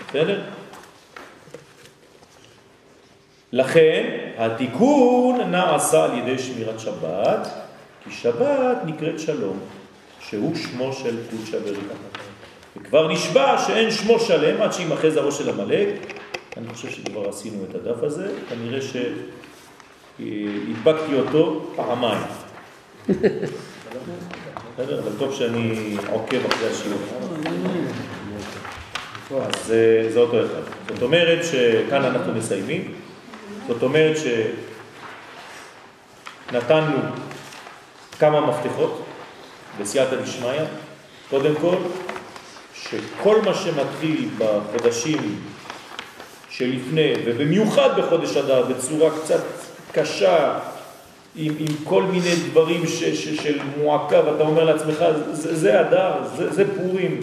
בסדר? לכן התיקון נעשה על ידי שמירת שבת, כי שבת נקראת שלום, שהוא שמו של קודשא בריתא. וכבר נשבע שאין שמו שלם עד שימחה זרעו של עמלק. אני חושב שכבר עשינו את הדף הזה, כנראה שהדבקתי אותו פעמיים. בסדר? אבל טוב שאני עוקב אחרי השיעור. אז אה, זה אותו אחד. זאת אומרת שכאן אנחנו מסיימים. זאת אומרת שנתנו כמה מפתחות בסייעתא דשמיא. קודם כל, שכל מה שמתחיל בחודשים שלפני, ובמיוחד בחודש אדר, בצורה קצת קשה, עם, עם כל מיני דברים ש, ש, של מועקה, ואתה אומר לעצמך, זה, זה אדר, זה, זה פורים,